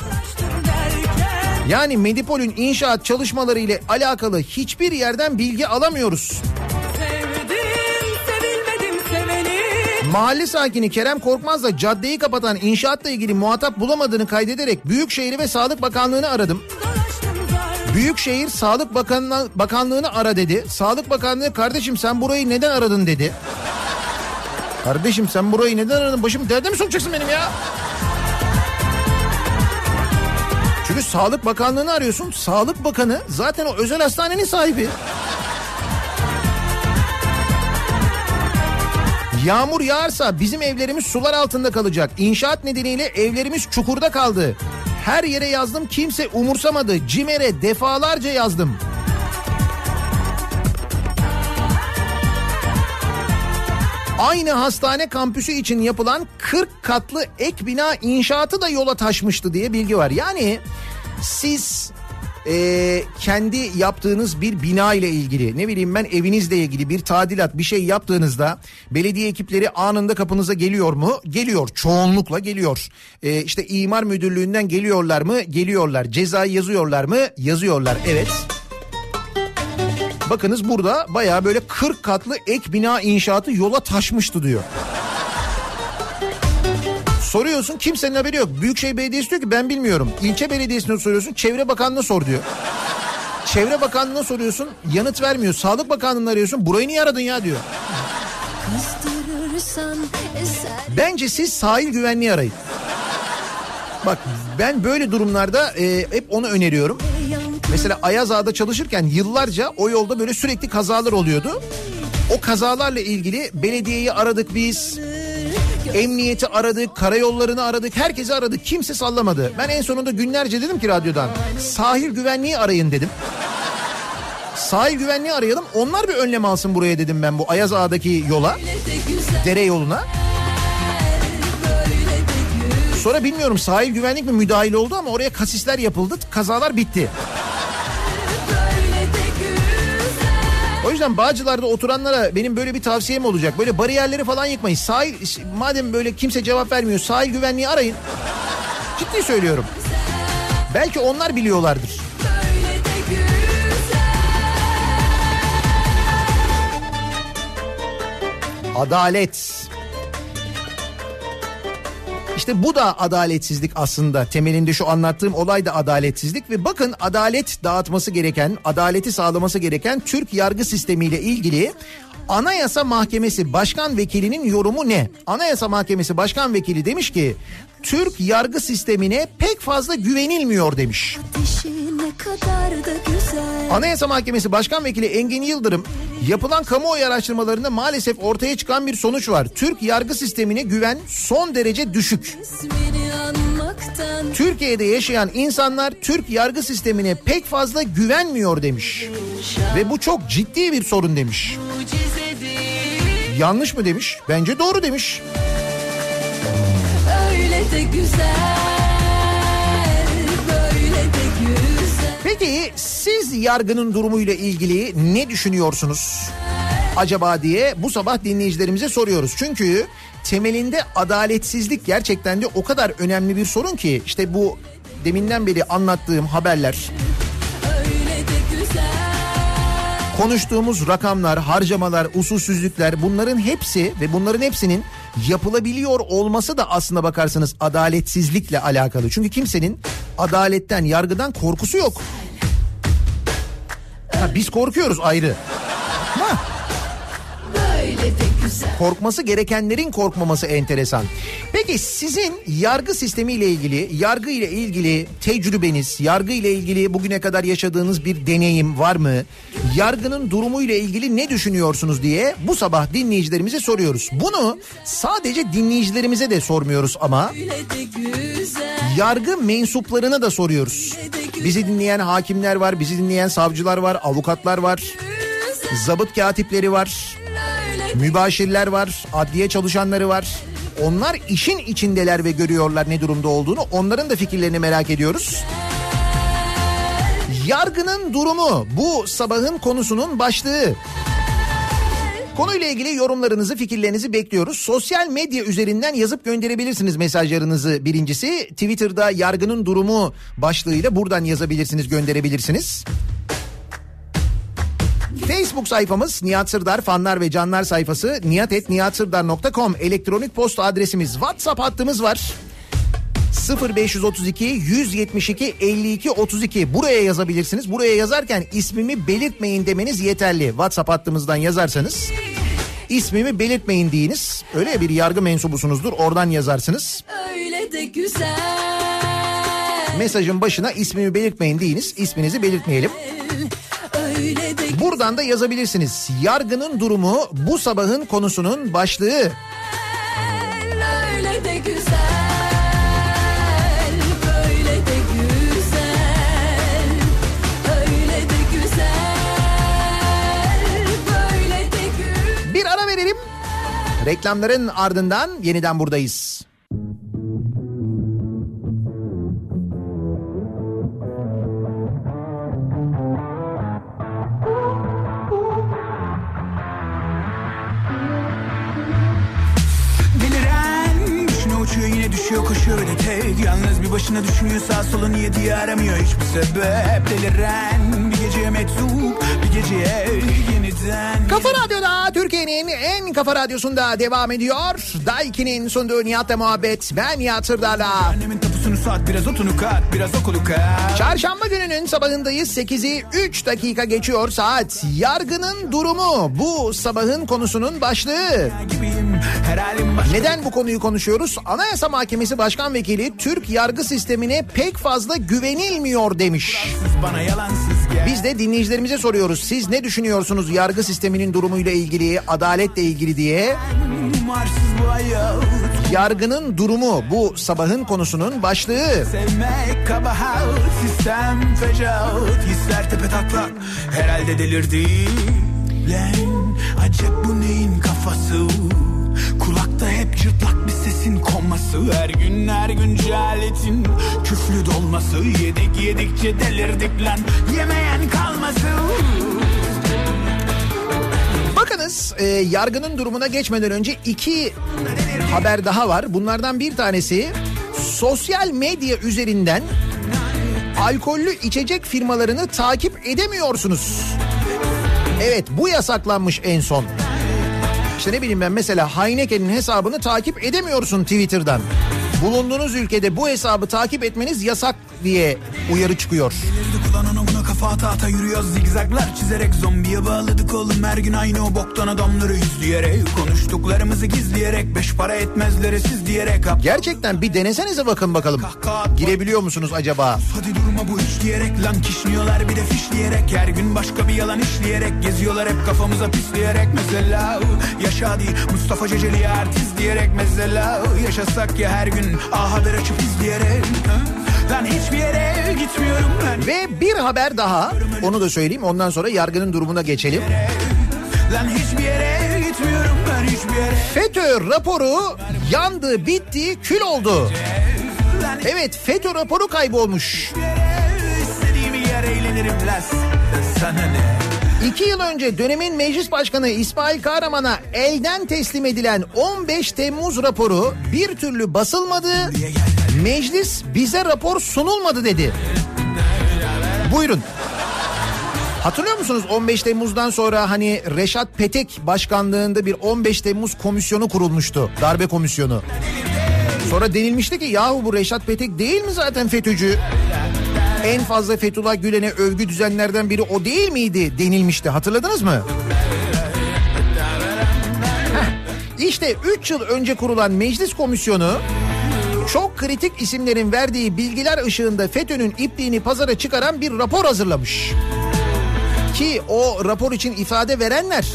Yani Medipol'ün inşaat çalışmaları ile alakalı hiçbir yerden bilgi alamıyoruz. Mahalle sakini Kerem Korkmaz da caddeyi kapatan inşaatla ilgili muhatap bulamadığını kaydederek Büyükşehir ve Sağlık Bakanlığı'nı aradım. zar Büyükşehir Sağlık Bakanlığı, Bakanlığı'nı ara dedi. Sağlık Bakanlığı kardeşim sen burayı neden aradın dedi. Kardeşim sen burayı neden aradın? Başım derde mi sokacaksın benim ya? Çünkü Sağlık Bakanlığı'nı arıyorsun. Sağlık Bakanı zaten o özel hastanenin sahibi. Yağmur yağarsa bizim evlerimiz sular altında kalacak. İnşaat nedeniyle evlerimiz çukurda kaldı. Her yere yazdım kimse umursamadı. CİMER'e defalarca yazdım. Aynı hastane kampüsü için yapılan 40 katlı ek bina inşaatı da yola taşmıştı diye bilgi var. Yani siz e, kendi yaptığınız bir bina ile ilgili ne bileyim ben evinizle ilgili bir tadilat bir şey yaptığınızda belediye ekipleri anında kapınıza geliyor mu? Geliyor çoğunlukla geliyor. E, işte imar müdürlüğünden geliyorlar mı? Geliyorlar. Cezayı yazıyorlar mı? Yazıyorlar evet. Bakınız burada baya böyle 40 katlı ek bina inşaatı yola taşmıştı diyor. Soruyorsun kimsenin haberi yok. Büyükşehir Belediyesi diyor ki ben bilmiyorum. İlçe belediyesine soruyorsun Çevre Bakanlığı'na sor diyor. Çevre Bakanlığı'na soruyorsun yanıt vermiyor. Sağlık Bakanlığı'nı arıyorsun burayı niye aradın ya diyor. Bence siz sahil güvenliği arayın. Bak ben böyle durumlarda e, hep onu öneriyorum. Mesela Ayaz Ağa'da çalışırken yıllarca o yolda böyle sürekli kazalar oluyordu. O kazalarla ilgili belediyeyi aradık biz. Emniyeti aradık, karayollarını aradık, herkesi aradık. Kimse sallamadı. Ben en sonunda günlerce dedim ki radyodan sahil güvenliği arayın dedim. Sahil güvenliği arayalım. Onlar bir önlem alsın buraya dedim ben bu Ayaz Ağa'daki yola, dere yoluna. Sonra bilmiyorum sahil güvenlik mi müdahil oldu ama oraya kasisler yapıldı. Kazalar bitti. Yüzden Bağcılar'da oturanlara benim böyle bir tavsiyem olacak. Böyle bariyerleri falan yıkmayın. Sahil madem böyle kimse cevap vermiyor sahil güvenliği arayın. Ciddi söylüyorum. Belki onlar biliyorlardır. Adalet. İşte bu da adaletsizlik aslında. Temelinde şu anlattığım olay da adaletsizlik ve bakın adalet dağıtması gereken, adaleti sağlaması gereken Türk yargı sistemiyle ilgili Anayasa Mahkemesi Başkan Vekilinin yorumu ne? Anayasa Mahkemesi Başkan Vekili demiş ki Türk yargı sistemine pek fazla güvenilmiyor demiş. Anayasa Mahkemesi Başkan Vekili Engin Yıldırım yapılan kamuoyu araştırmalarında maalesef ortaya çıkan bir sonuç var. Türk yargı sistemine güven son derece düşük. İsmini Türkiye'de yaşayan insanlar Türk yargı sistemine pek fazla güvenmiyor demiş. Ve bu çok ciddi bir sorun demiş. Yanlış mı demiş? Bence doğru demiş. Öyle de güzel Böyle de güzel Peki siz yargının durumuyla ilgili ne düşünüyorsunuz? Acaba diye bu sabah dinleyicilerimize soruyoruz. Çünkü temelinde adaletsizlik gerçekten de o kadar önemli bir sorun ki işte bu deminden beri anlattığım haberler, konuştuğumuz rakamlar, harcamalar, usulsüzlükler bunların hepsi ve bunların hepsinin yapılabiliyor olması da aslına bakarsanız adaletsizlikle alakalı. Çünkü kimsenin adaletten, yargıdan korkusu yok. Ha, biz korkuyoruz ayrı. Korkması gerekenlerin korkmaması enteresan. Peki sizin yargı sistemiyle ilgili, yargı ile ilgili tecrübeniz, yargı ile ilgili bugüne kadar yaşadığınız bir deneyim var mı? Yargının durumu ile ilgili ne düşünüyorsunuz diye bu sabah dinleyicilerimize soruyoruz. Bunu sadece dinleyicilerimize de sormuyoruz ama yargı mensuplarına da soruyoruz. Bizi dinleyen hakimler var, bizi dinleyen savcılar var, avukatlar var, zabıt katipleri var, mübaşirler var, adliye çalışanları var. Onlar işin içindeler ve görüyorlar ne durumda olduğunu. Onların da fikirlerini merak ediyoruz. Yargının durumu bu sabahın konusunun başlığı. Konuyla ilgili yorumlarınızı, fikirlerinizi bekliyoruz. Sosyal medya üzerinden yazıp gönderebilirsiniz mesajlarınızı. Birincisi Twitter'da yargının durumu başlığıyla buradan yazabilirsiniz, gönderebilirsiniz. Facebook sayfamız Nihat Sırdar fanlar ve canlar sayfası niyatetniyatsırdar.com elektronik posta adresimiz WhatsApp hattımız var. 0532 172 52 32 buraya yazabilirsiniz. Buraya yazarken ismimi belirtmeyin demeniz yeterli. WhatsApp hattımızdan yazarsanız ismimi belirtmeyin deyiniz. Öyle bir yargı mensubusunuzdur oradan yazarsınız. Öyle de güzel Mesajın başına ismimi belirtmeyin deyiniz. İsminizi belirtmeyelim. Öyle Buradan da yazabilirsiniz. Yargının durumu bu sabahın konusunun başlığı. Öyle de güzel. Reklamların ardından yeniden buradayız. Yine düşüyor koşuyor öyle tek Yalnız bir başına düşünüyor sağ sola niye diye aramıyor hiçbir sebep Deliren bir geceye meczup bir geceye yeniden Kafa Radyo'da Türkiye'nin en kafa radyosunda devam ediyor. Daiki'nin sunduğu Nihat'la muhabbet. Ben Nihat Sırdar'la. Annemin tapusunu sat biraz otunu kat biraz okulu kat Çarşamba gününün sabahındayız. 8'i 3 dakika geçiyor saat. Yargının durumu bu sabahın konusunun başlığı. Neden bu konuyu konuşuyoruz? Anayasa Mahkemesi Başkan Vekili Türk yargı sistemine pek fazla güvenilmiyor demiş. Biz de dinleyicilerimize soruyoruz. Siz ne düşünüyorsunuz yargı sisteminin durumuyla ilgili, adaletle ilgili diye? Yargının durumu bu sabahın konusunun başlığı. Sevmek kabahat sistem fecaat Hisler tepe taklak herhalde delirdi Lan acep bu neyin kafası Kulakta hep cırtlak bir sesin konması Her gün her gün cehaletin küflü dolması Yedik yedikçe delirdik lan yemeyen kalmasın Bakınız e, yargının durumuna geçmeden önce iki haber daha var. Bunlardan bir tanesi sosyal medya üzerinden alkollü içecek firmalarını takip edemiyorsunuz. Evet bu yasaklanmış en son. İşte ne bileyim ben mesela Heineken'in hesabını takip edemiyorsun Twitter'dan. Bulunduğunuz ülkede bu hesabı takip etmeniz yasak diye uyarı çıkıyor. Ata ata yürüyoruz zigzaglar çizerek Zombiye bağladık oğlum her gün aynı o boktan adamları izleyerek Konuştuklarımızı gizleyerek beş para etmezlere siz diyerek Gerçekten bir denesenize bakın bakalım. Girebiliyor musunuz acaba? Hadi durma bu iş diyerek lan kişniyorlar bir de fişleyerek Her gün başka bir yalan işleyerek geziyorlar hep kafamıza pisleyerek Mesela yaşa değil Mustafa Ceceli artist diyerek Mesela yaşasak ya her gün ah haber açıp izleyerek ha? Lan hiçbir yere gitmiyorum ben Ve bir haber daha onu da söyleyeyim ondan sonra yargının durumuna geçelim. Lan hiçbir yere gitmiyorum ben hiçbir yere FETÖ raporu yandı bitti kül oldu. Evet FETÖ raporu kaybolmuş. İki yıl önce dönemin meclis başkanı İsmail Kahraman'a elden teslim edilen 15 Temmuz raporu bir türlü basılmadı. Meclis bize rapor sunulmadı dedi. Buyurun. Hatırlıyor musunuz 15 Temmuz'dan sonra hani Reşat Petek başkanlığında bir 15 Temmuz komisyonu kurulmuştu. Darbe komisyonu. Sonra denilmişti ki yahu bu Reşat Petek değil mi zaten FETÖ'cü? En fazla Fethullah Gülen'e övgü düzenlerden biri o değil miydi denilmişti hatırladınız mı? Heh, İşte 3 yıl önce kurulan meclis komisyonu çok kritik isimlerin verdiği bilgiler ışığında FETÖ'nün ipliğini pazara çıkaran bir rapor hazırlamış. Ki o rapor için ifade verenler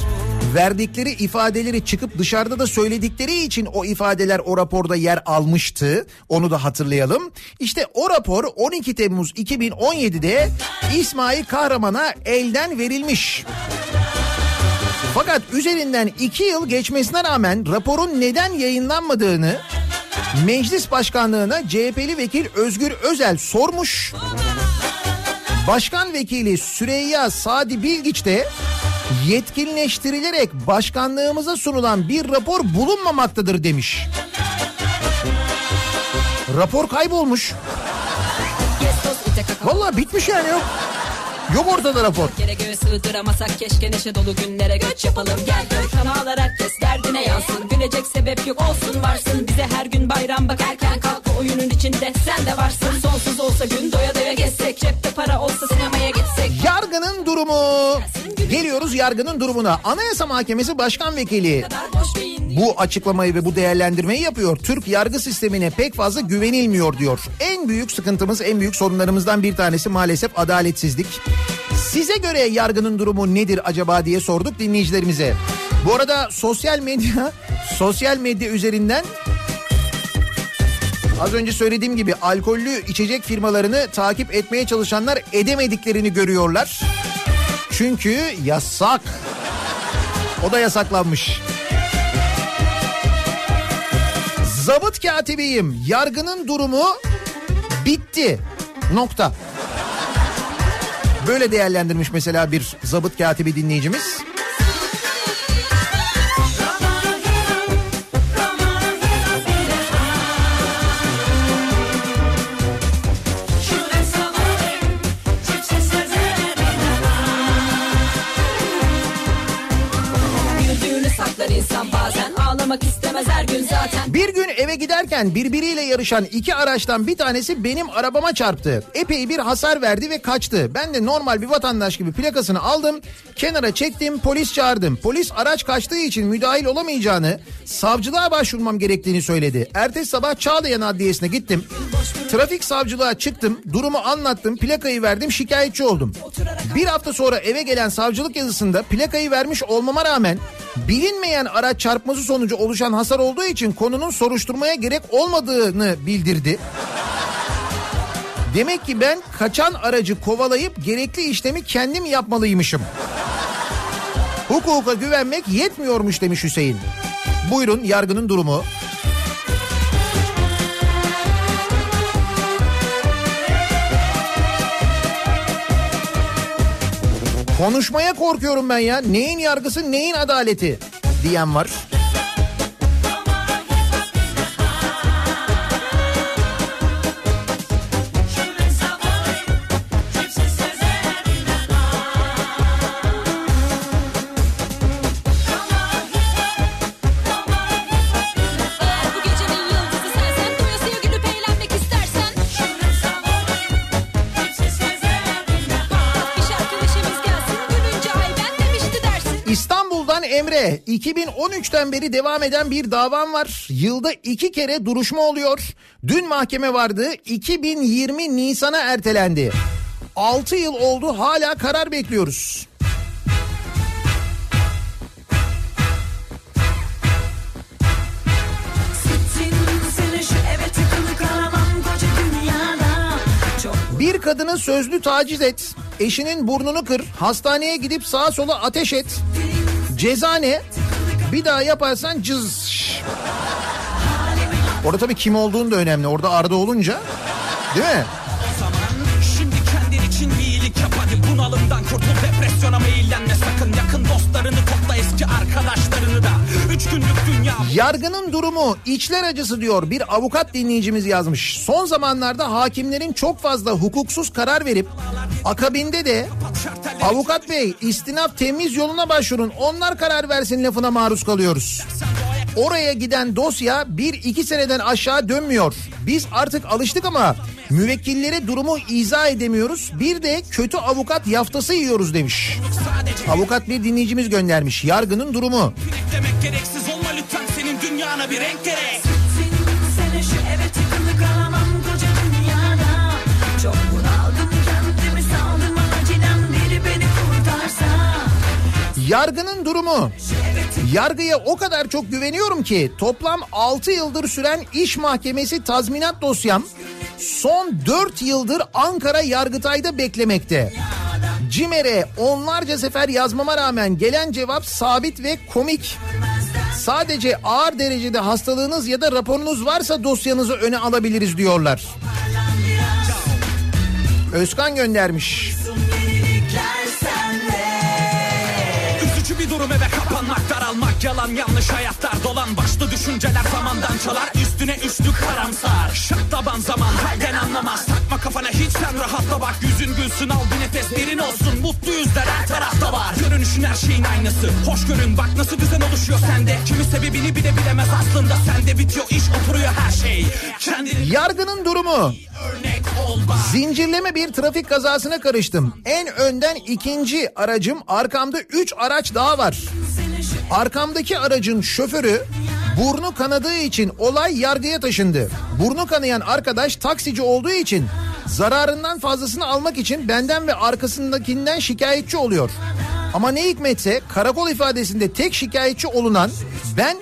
verdikleri ifadeleri çıkıp dışarıda da söyledikleri için o ifadeler o raporda yer almıştı. Onu da hatırlayalım. İşte o rapor 12 Temmuz 2017'de İsmail Kahraman'a elden verilmiş. Fakat üzerinden iki yıl geçmesine rağmen raporun neden yayınlanmadığını meclis başkanlığına CHP'li vekil Özgür Özel sormuş. Başkan vekili Süreyya Sadi Bilgiç de yetkinleştirilerek başkanlığımıza sunulan bir rapor bulunmamaktadır demiş. Rapor kaybolmuş. Vallahi bitmiş yani yok. Yok ortada rapor. Kere göğe sığdıramasak keşke neşe dolu günlere göç yapalım. Gel gör kanallar herkes derdine yansın. Gülecek sebep yok olsun varsın. Bize her gün bayram bak erken kalk bu oyunun içinde sen de varsın. Sonsuz olsa gün doya doya gezsek Cepte para olsa sinemaya gitsek. Yargının durumu. Geliyoruz yargının durumuna. Anayasa Mahkemesi Başkan Vekili bu açıklamayı ve bu değerlendirmeyi yapıyor. Türk yargı sistemine pek fazla güvenilmiyor diyor. En büyük sıkıntımız, en büyük sorunlarımızdan bir tanesi maalesef adaletsizlik. Size göre yargının durumu nedir acaba diye sorduk dinleyicilerimize. Bu arada sosyal medya, sosyal medya üzerinden Az önce söylediğim gibi alkollü içecek firmalarını takip etmeye çalışanlar edemediklerini görüyorlar. Çünkü yasak. O da yasaklanmış. Zabıt katibiyim. Yargının durumu bitti. Nokta. Böyle değerlendirmiş mesela bir zabıt katibi dinleyicimiz. programa que está istemez her gün zaten Bir gün eve giderken birbiriyle yarışan iki araçtan bir tanesi benim arabama çarptı. Epey bir hasar verdi ve kaçtı. Ben de normal bir vatandaş gibi plakasını aldım. Kenara çektim polis çağırdım. Polis araç kaçtığı için müdahil olamayacağını savcılığa başvurmam gerektiğini söyledi. Ertesi sabah Çağlayan Adliyesi'ne gittim. Trafik savcılığa çıktım. Durumu anlattım. Plakayı verdim şikayetçi oldum. Bir hafta sonra eve gelen savcılık yazısında plakayı vermiş olmama rağmen bilinmeyen araç çarpması sonucu oluşan hasar olduğu için konunun soruşturmaya gerek olmadığını bildirdi. Demek ki ben kaçan aracı kovalayıp gerekli işlemi kendim yapmalıymışım. Hukuka güvenmek yetmiyormuş demiş Hüseyin. Buyurun yargının durumu. Konuşmaya korkuyorum ben ya. Neyin yargısı neyin adaleti diyen var. 2013'ten beri devam eden bir davam var. Yılda iki kere duruşma oluyor. Dün mahkeme vardı 2020 Nisan'a ertelendi. 6 yıl oldu hala karar bekliyoruz. Bir kadını sözlü taciz et. Eşinin burnunu kır. Hastaneye gidip sağa sola ateş et. Ceza ne? Bir daha yaparsan cız. Orada tabii kim olduğunu da önemli. Orada Arda olunca. Değil mi? Bunalımdan kurtul depresyona meyillenme sakın yakın dostlarını topla eski arkadaşlarını da üç günlük dünya Yargının durumu içler acısı diyor bir avukat dinleyicimiz yazmış. Son zamanlarda hakimlerin çok fazla hukuksuz karar verip akabinde de avukat bey istinaf temiz yoluna başvurun onlar karar versin lafına maruz kalıyoruz. Oraya giden dosya bir iki seneden aşağı dönmüyor. Biz artık alıştık ama müvekkillere durumu izah edemiyoruz. Bir de kötü avukat yaftası yiyoruz demiş. Avukat bir dinleyicimiz göndermiş. Yargının durumu. demek gereksiz olma lütfen senin dünyana bir renk gerek Sittin seni şu eve tıkılı kalamam koca dünyada Çok bunaldım kendimi saldım acilen biri beni kurtarsa Yargının durumu. Yargıya o kadar çok güveniyorum ki toplam 6 yıldır süren iş mahkemesi tazminat dosyam son 4 yıldır Ankara Yargıtay'da beklemekte. CİMER'e onlarca sefer yazmama rağmen gelen cevap sabit ve komik. Sadece ağır derecede hastalığınız ya da raporunuz varsa dosyanızı öne alabiliriz diyorlar. Özkan göndermiş. Üzücü bir durum eve kapanmak daralmak yalan yanlış hayatlar dolan başlı düşünceler zamandan çalar üstüne üstlük karamsar. Şaklaban zaman halden anlamaz. Takma kafana hiç sen rahatla bak. Yüzün gülsün al bir nefes derin olsun. Mutlu yüzler her tarafta var. Görünüşün her şeyin aynısı. Hoş görün bak nasıl düzen oluşuyor sende. Kimi sebebini bile bilemez aslında. Sende bitiyor iş oturuyor her şey. Kendini Yargının durumu. Zincirleme bir trafik kazasına karıştım. En önden ikinci aracım, arkamda üç araç daha var. Arkamdaki aracın şoförü burnu kanadığı için olay yargıya taşındı. Burnu kanayan arkadaş taksici olduğu için zararından fazlasını almak için benden ve arkasındakinden şikayetçi oluyor. Ama ne hikmetse karakol ifadesinde tek şikayetçi olunan ben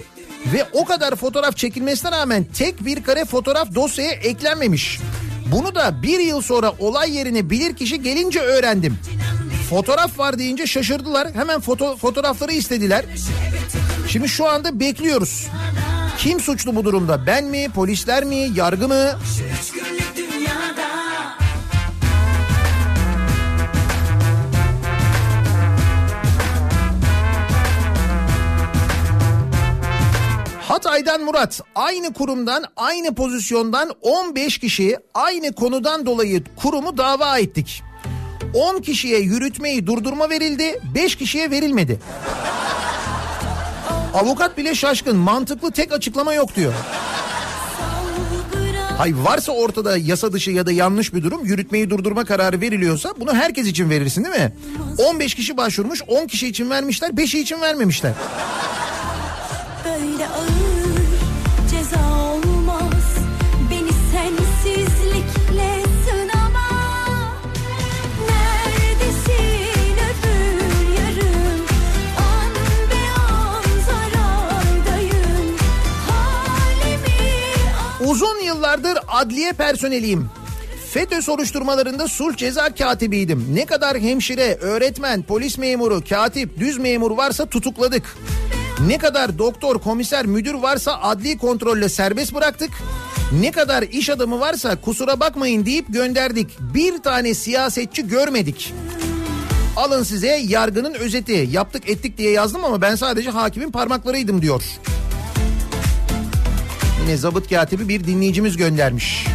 ve o kadar fotoğraf çekilmesine rağmen tek bir kare fotoğraf dosyaya eklenmemiş. Bunu da bir yıl sonra olay yerine bilirkişi gelince öğrendim. Fotoğraf var deyince şaşırdılar. Hemen foto, fotoğrafları istediler. Şimdi şu anda bekliyoruz. Kim suçlu bu durumda? Ben mi? Polisler mi? Yargı mı? Hatay'dan Murat aynı kurumdan aynı pozisyondan 15 kişi aynı konudan dolayı kurumu dava ettik. 10 kişiye yürütmeyi durdurma verildi 5 kişiye verilmedi. Avukat bile şaşkın mantıklı tek açıklama yok diyor. Hay varsa ortada yasa dışı ya da yanlış bir durum yürütmeyi durdurma kararı veriliyorsa bunu herkes için verirsin değil mi? 15 kişi başvurmuş 10 kişi için vermişler 5'i için vermemişler. Böyle ağır Uzun yıllardır adliye personeliyim. FETÖ soruşturmalarında sulh ceza katibiydim. Ne kadar hemşire, öğretmen, polis memuru, katip, düz memur varsa tutukladık. Ne kadar doktor, komiser, müdür varsa adli kontrolle serbest bıraktık. Ne kadar iş adamı varsa kusura bakmayın deyip gönderdik. Bir tane siyasetçi görmedik. Alın size yargının özeti. Yaptık ettik diye yazdım ama ben sadece hakimin parmaklarıydım diyor. Yine zabıt katibi bir dinleyicimiz göndermiş.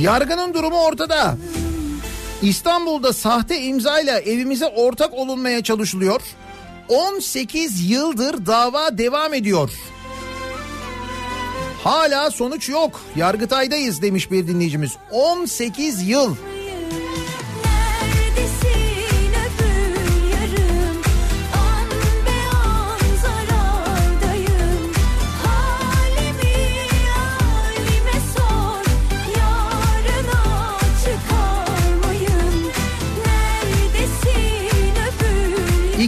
Yargının durumu ortada. İstanbul'da sahte imzayla evimize ortak olunmaya çalışılıyor. 18 yıldır dava devam ediyor. Hala sonuç yok. Yargıtay'dayız demiş bir dinleyicimiz. 18 yıl. Neredesin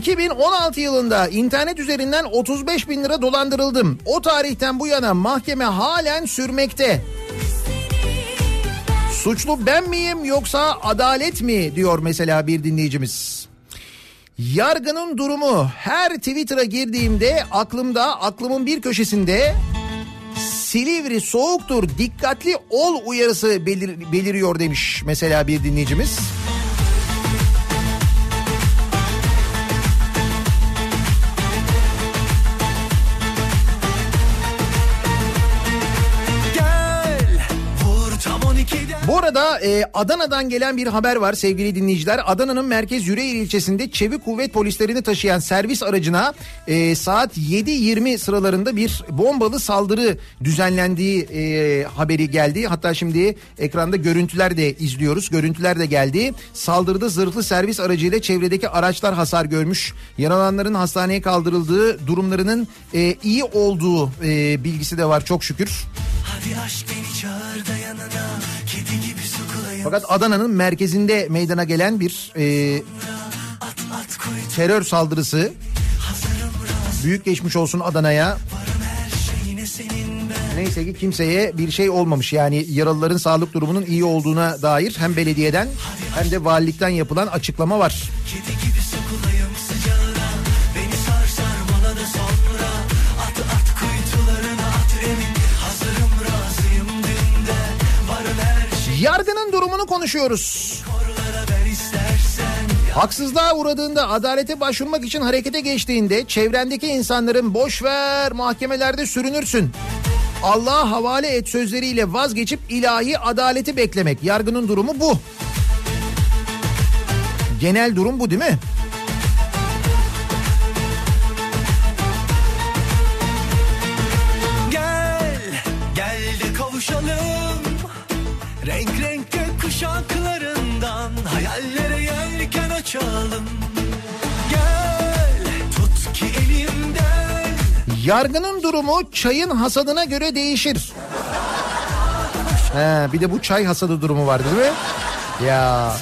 2016 yılında internet üzerinden 35 bin lira dolandırıldım. O tarihten bu yana mahkeme halen sürmekte. Suçlu ben miyim yoksa adalet mi diyor mesela bir dinleyicimiz. Yargının durumu her Twitter'a girdiğimde aklımda aklımın bir köşesinde Silivri soğuktur dikkatli ol uyarısı belir- beliriyor demiş mesela bir dinleyicimiz. Arada e, Adana'dan gelen bir haber var sevgili dinleyiciler. Adana'nın Merkez Yüreğir ilçesinde Çevik Kuvvet polislerini taşıyan servis aracına e, saat 7.20 sıralarında bir bombalı saldırı düzenlendiği e, haberi geldi. Hatta şimdi ekranda görüntüler de izliyoruz. Görüntüler de geldi. Saldırıda zırhlı servis aracıyla çevredeki araçlar hasar görmüş. Yaralanların hastaneye kaldırıldığı durumlarının e, iyi olduğu e, bilgisi de var çok şükür. Hadi aşk beni çağır da yanına Fakat Adana'nın merkezinde meydana gelen bir e, terör saldırısı. Büyük geçmiş olsun Adana'ya. Neyse ki kimseye bir şey olmamış. Yani yaralıların sağlık durumunun iyi olduğuna dair hem belediyeden hem de valilikten yapılan açıklama var. Kedi gibi Yargının durumunu konuşuyoruz. Haksızlığa uğradığında adalete başvurmak için harekete geçtiğinde çevrendeki insanların boş ver mahkemelerde sürünürsün. Allah'a havale et sözleriyle vazgeçip ilahi adaleti beklemek. Yargının durumu bu. Genel durum bu değil mi? Kuşaklarından Hayallere yelken açalım Gel tut ki elimden Yargının durumu çayın hasadına göre değişir. He, bir de bu çay hasadı durumu var değil mi? Ya.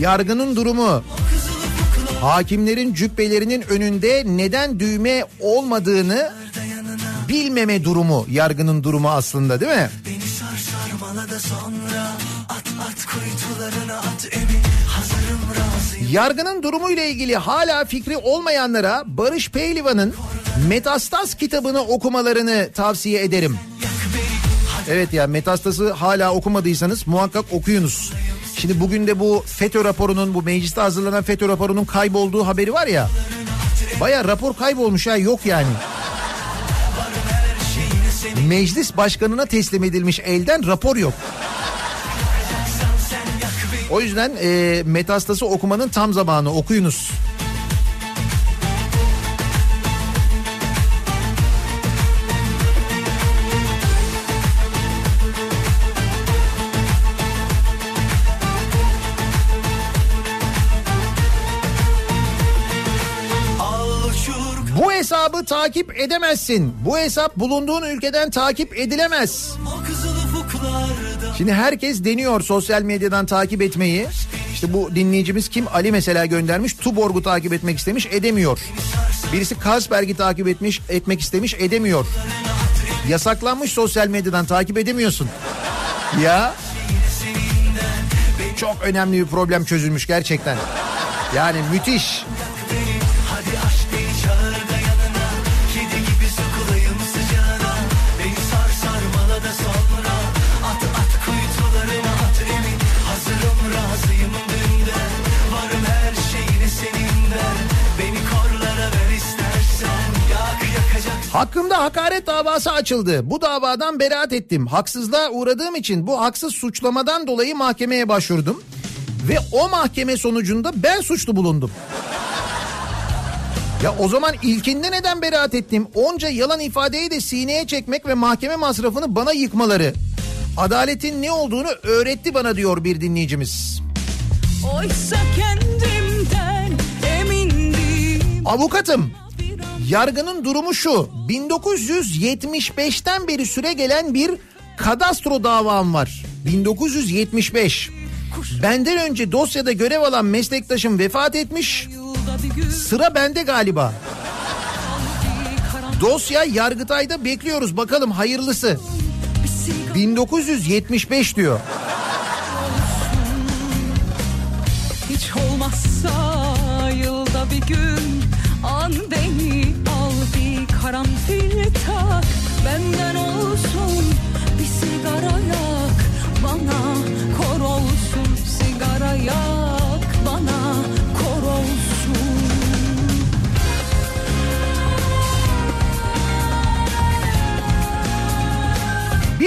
Yargının durumu hakimlerin cübbelerinin önünde neden düğme olmadığını bilmeme durumu yargının durumu aslında değil mi? Da sonra At at kuytularına at emin Hazırım razıyım Yargının durumuyla ilgili hala fikri olmayanlara Barış Pehlivan'ın Metastas kitabını okumalarını tavsiye ederim. Evet ya Metastas'ı hala okumadıysanız muhakkak okuyunuz. Şimdi bugün de bu FETÖ raporunun bu mecliste hazırlanan FETÖ raporunun kaybolduğu haberi var ya. Baya rapor kaybolmuş ha yok yani. Meclis başkanına teslim edilmiş elden rapor yok. O yüzden e, Metastas'ı okumanın tam zamanı okuyunuz. Takip edemezsin. Bu hesap bulunduğun ülkeden takip edilemez. Şimdi herkes deniyor sosyal medyadan takip etmeyi. İşte bu dinleyicimiz kim? Ali mesela göndermiş. Tuborg'u takip etmek istemiş, edemiyor. Birisi Carlsberg'i takip etmiş, etmek istemiş, edemiyor. Yasaklanmış sosyal medyadan takip edemiyorsun. Ya. Çok önemli bir problem çözülmüş gerçekten. Yani müthiş. Hakkımda hakaret davası açıldı. Bu davadan beraat ettim. Haksızlığa uğradığım için bu haksız suçlamadan dolayı mahkemeye başvurdum. Ve o mahkeme sonucunda ben suçlu bulundum. Ya o zaman ilkinde neden beraat ettim? Onca yalan ifadeyi de sineye çekmek ve mahkeme masrafını bana yıkmaları. Adaletin ne olduğunu öğretti bana diyor bir dinleyicimiz. Oysa kendimden emindim Avukatım. Yargının durumu şu. 1975'ten beri süre gelen bir kadastro davam var. 1975. Benden önce dosyada görev alan meslektaşım vefat etmiş. Sıra bende galiba. Dosya Yargıtay'da bekliyoruz bakalım hayırlısı. 1975 diyor. Hiç olmazsa yılda bir gün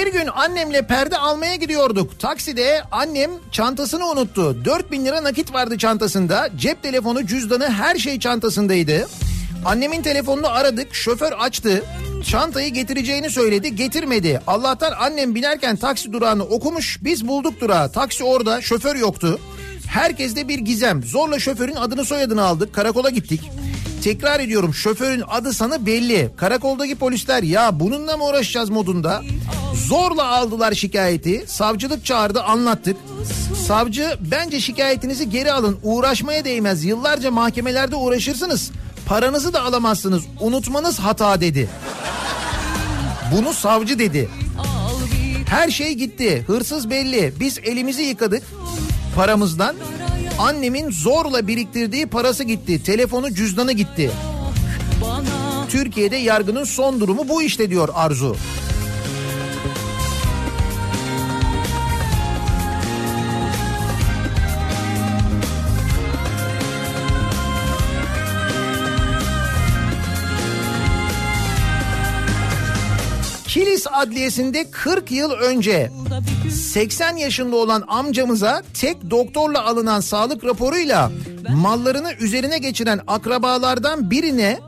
Bir gün annemle perde almaya gidiyorduk. Takside annem çantasını unuttu. 4000 lira nakit vardı çantasında. Cep telefonu, cüzdanı her şey çantasındaydı. Annemin telefonunu aradık. Şoför açtı. Çantayı getireceğini söyledi. Getirmedi. Allah'tan annem binerken taksi durağını okumuş. Biz bulduk durağı. Taksi orada. Şoför yoktu. Herkeste bir gizem. Zorla şoförün adını soyadını aldık. Karakola gittik. Tekrar ediyorum şoförün adı sana belli. Karakoldaki polisler ya bununla mı uğraşacağız modunda. Zorla aldılar şikayeti. Savcılık çağırdı anlattık. Savcı bence şikayetinizi geri alın. Uğraşmaya değmez. Yıllarca mahkemelerde uğraşırsınız. Paranızı da alamazsınız. Unutmanız hata dedi. Bunu savcı dedi. Her şey gitti. Hırsız belli. Biz elimizi yıkadık paramızdan. Annemin zorla biriktirdiği parası gitti. Telefonu cüzdanı gitti. Türkiye'de yargının son durumu bu işte diyor Arzu. Adliyesi'nde 40 yıl önce 80 yaşında olan amcamıza tek doktorla alınan sağlık raporuyla mallarını üzerine geçiren akrabalardan birine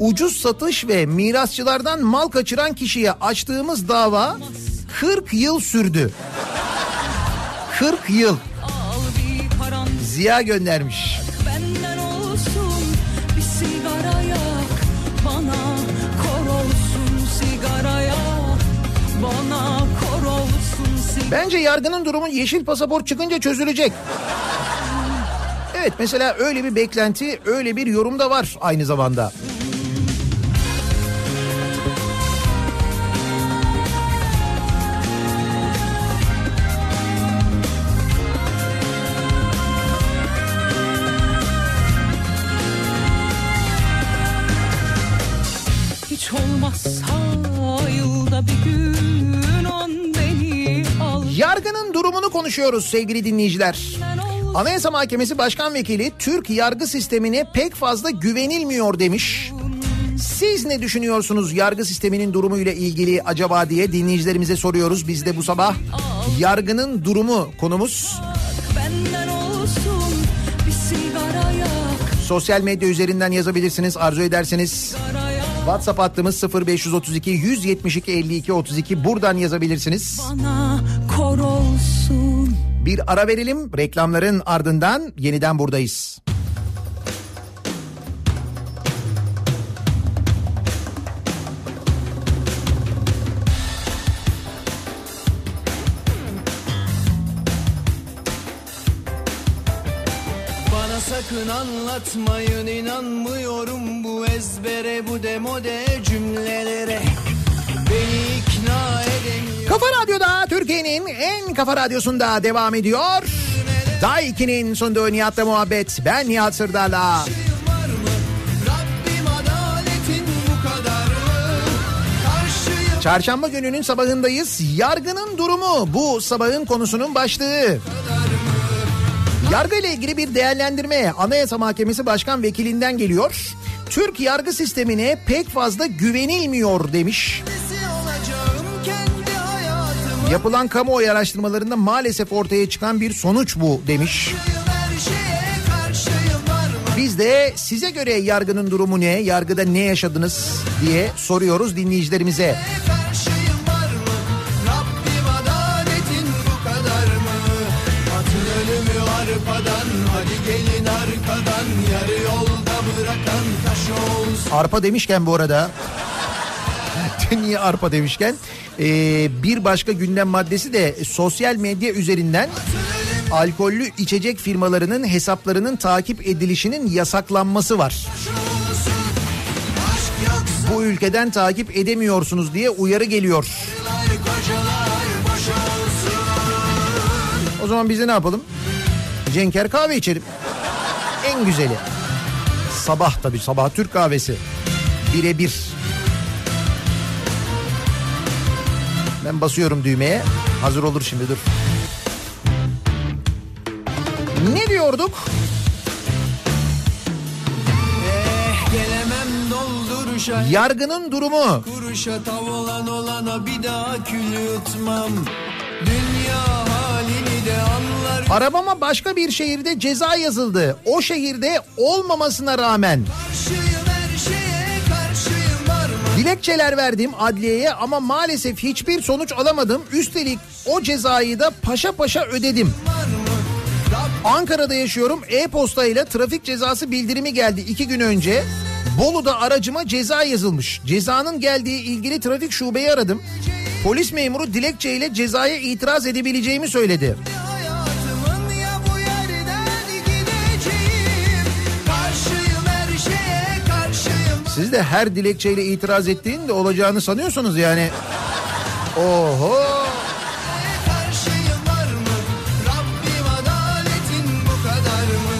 ucuz satış ve mirasçılardan mal kaçıran kişiye açtığımız dava 40 yıl sürdü. 40 yıl. Ziya göndermiş. Bence yargının durumu yeşil pasaport çıkınca çözülecek. Evet mesela öyle bir beklenti, öyle bir yorum da var aynı zamanda. Konuşuyoruz sevgili dinleyiciler. Anayasa Mahkemesi Başkan Vekili Türk yargı sistemine pek fazla güvenilmiyor demiş. Siz ne düşünüyorsunuz yargı sisteminin durumuyla ilgili acaba diye dinleyicilerimize soruyoruz. Biz de bu sabah yargının durumu konumuz. Sosyal medya üzerinden yazabilirsiniz arzu ederseniz. WhatsApp hattımız 0532 172 52 32 buradan yazabilirsiniz. Bana kor olsun Bir ara verelim reklamların ardından yeniden buradayız. Sakın anlatmayın inanmıyorum bu ezbere bu demode cümlelere Kafa Radyo'da Türkiye'nin en kafa radyosunda devam ediyor. Day 2'nin sunduğu Nihat'la muhabbet. Ben Nihat Sırdar'la. Çarşamba gününün sabahındayız. Yargının durumu bu sabahın konusunun başlığı. Yargı ile ilgili bir değerlendirme Anayasa Mahkemesi Başkan Vekilinden geliyor. Türk yargı sistemine pek fazla güvenilmiyor demiş. Yapılan kamuoyu araştırmalarında maalesef ortaya çıkan bir sonuç bu demiş. Biz de size göre yargının durumu ne, yargıda ne yaşadınız diye soruyoruz dinleyicilerimize. Arpa demişken bu arada niye arpa demişken ee, bir başka gündem maddesi de sosyal medya üzerinden alkollü içecek firmalarının hesaplarının takip edilişinin yasaklanması var. Bu ülkeden takip edemiyorsunuz diye uyarı geliyor. O zaman biz de ne yapalım? Cenker kahve içelim. En güzeli. Sabah tabii sabah Türk kahvesi. Birebir. Ben basıyorum düğmeye. Hazır olur şimdi dur. Ne diyorduk? Eh Yargının durumu. kuruşa tavlan olana bir daha kül yutmam. Dünya halini de anlar Arabama başka bir şehirde ceza yazıldı. O şehirde olmamasına rağmen karşıyım dilekçeler verdim adliyeye ama maalesef hiçbir sonuç alamadım. Üstelik o cezayı da paşa paşa ödedim. Ankara'da yaşıyorum. E-posta ile trafik cezası bildirimi geldi iki gün önce. Bolu'da aracıma ceza yazılmış. Cezanın geldiği ilgili trafik şubeyi aradım. Polis memuru dilekçeyle cezaya itiraz edebileceğimi söyledi. Siz de her dilekçeyle itiraz ettiğinde olacağını sanıyorsunuz yani. Oho. Karşıyım var mı? Rabbim adaletin bu kadar mı?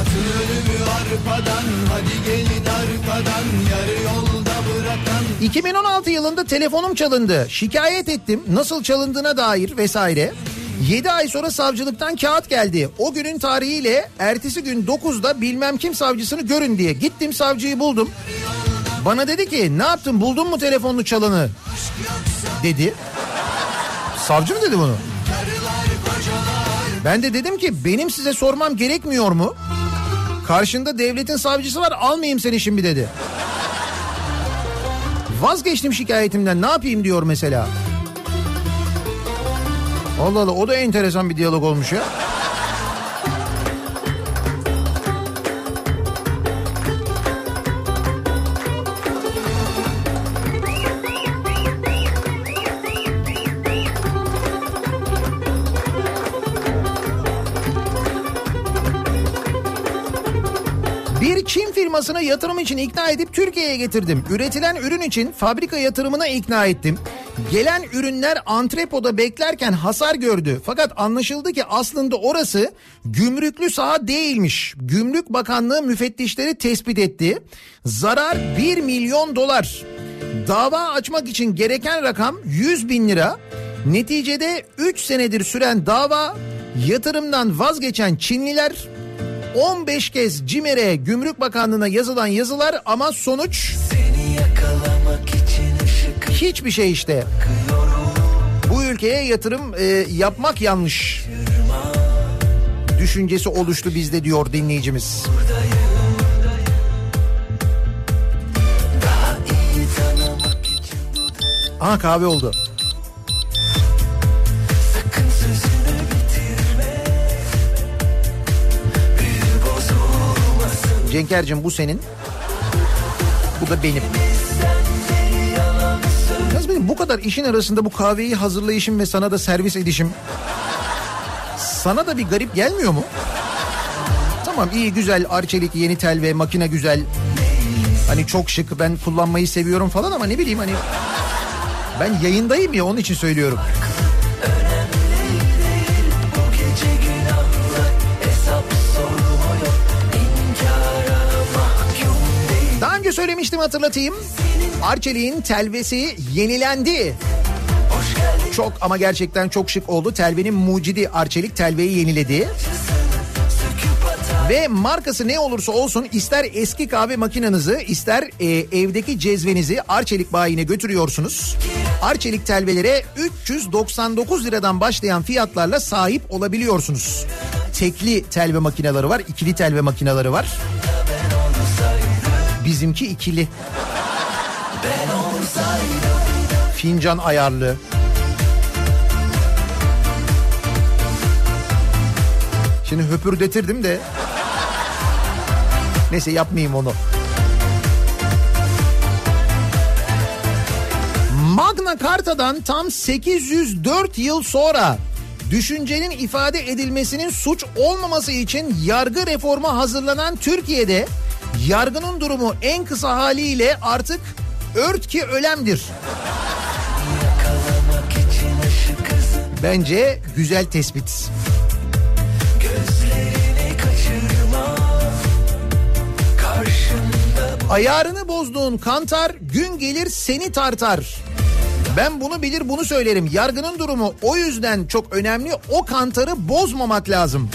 Atın ölümü arpadan hadi gelin arkadan yarı yolda bırakan 2016 yılında telefonum çalındı. Şikayet ettim nasıl çalındığına dair vesaire. 7 ay sonra savcılıktan kağıt geldi. O günün tarihiyle ertesi gün 9'da bilmem kim savcısını görün diye. Gittim savcıyı buldum. Bana dedi ki ne yaptın buldun mu telefonunu çalanı? Dedi. Savcı mı dedi bunu? Ben de dedim ki benim size sormam gerekmiyor mu? Karşında devletin savcısı var almayayım seni şimdi dedi. Vazgeçtim şikayetimden ne yapayım diyor mesela. Allah Allah o da enteresan bir diyalog olmuş ya. Firmasına yatırım için ikna edip Türkiye'ye getirdim. Üretilen ürün için fabrika yatırımına ikna ettim. Gelen ürünler antrepoda beklerken hasar gördü. Fakat anlaşıldı ki aslında orası gümrüklü saha değilmiş. Gümrük Bakanlığı müfettişleri tespit etti. Zarar 1 milyon dolar. Dava açmak için gereken rakam 100 bin lira. Neticede 3 senedir süren dava yatırımdan vazgeçen Çinliler 15 kez CİMER'e Gümrük Bakanlığı'na yazılan yazılar ama sonuç hiçbir şey işte. Bu ülkeye yatırım e, yapmak yanlış düşüncesi oluştu bizde diyor dinleyicimiz. Aha kahve oldu. Cenker'cim bu senin. Bu da benim. Yalnız benim bu kadar işin arasında bu kahveyi hazırlayışım ve sana da servis edişim sana da bir garip gelmiyor mu? Tamam iyi güzel arçelik yeni tel ve makine güzel. Hani çok şık ben kullanmayı seviyorum falan ama ne bileyim hani ben yayındayım ya onun için söylüyorum. Bu söylemiştim hatırlatayım. Arçelik'in telvesi yenilendi. Çok ama gerçekten çok şık oldu. Telvenin mucidi Arçelik telveyi yeniledi. Ve markası ne olursa olsun ister eski kahve makinenizi ister e, evdeki cezvenizi Arçelik bayine götürüyorsunuz. Arçelik telvelere 399 liradan başlayan fiyatlarla sahip olabiliyorsunuz. Tekli telve makineleri var, ikili telve makineleri var. Bizimki ikili. Fincan ayarlı. Şimdi höpürdetirdim de. Neyse yapmayayım onu. Magna Carta'dan tam 804 yıl sonra düşüncenin ifade edilmesinin suç olmaması için yargı reformu hazırlanan Türkiye'de yargının durumu en kısa haliyle artık ört ki ölemdir. Bence güzel tespit. Ayarını bozduğun kantar gün gelir seni tartar. Ben bunu bilir bunu söylerim. Yargının durumu o yüzden çok önemli. O kantarı bozmamak lazım.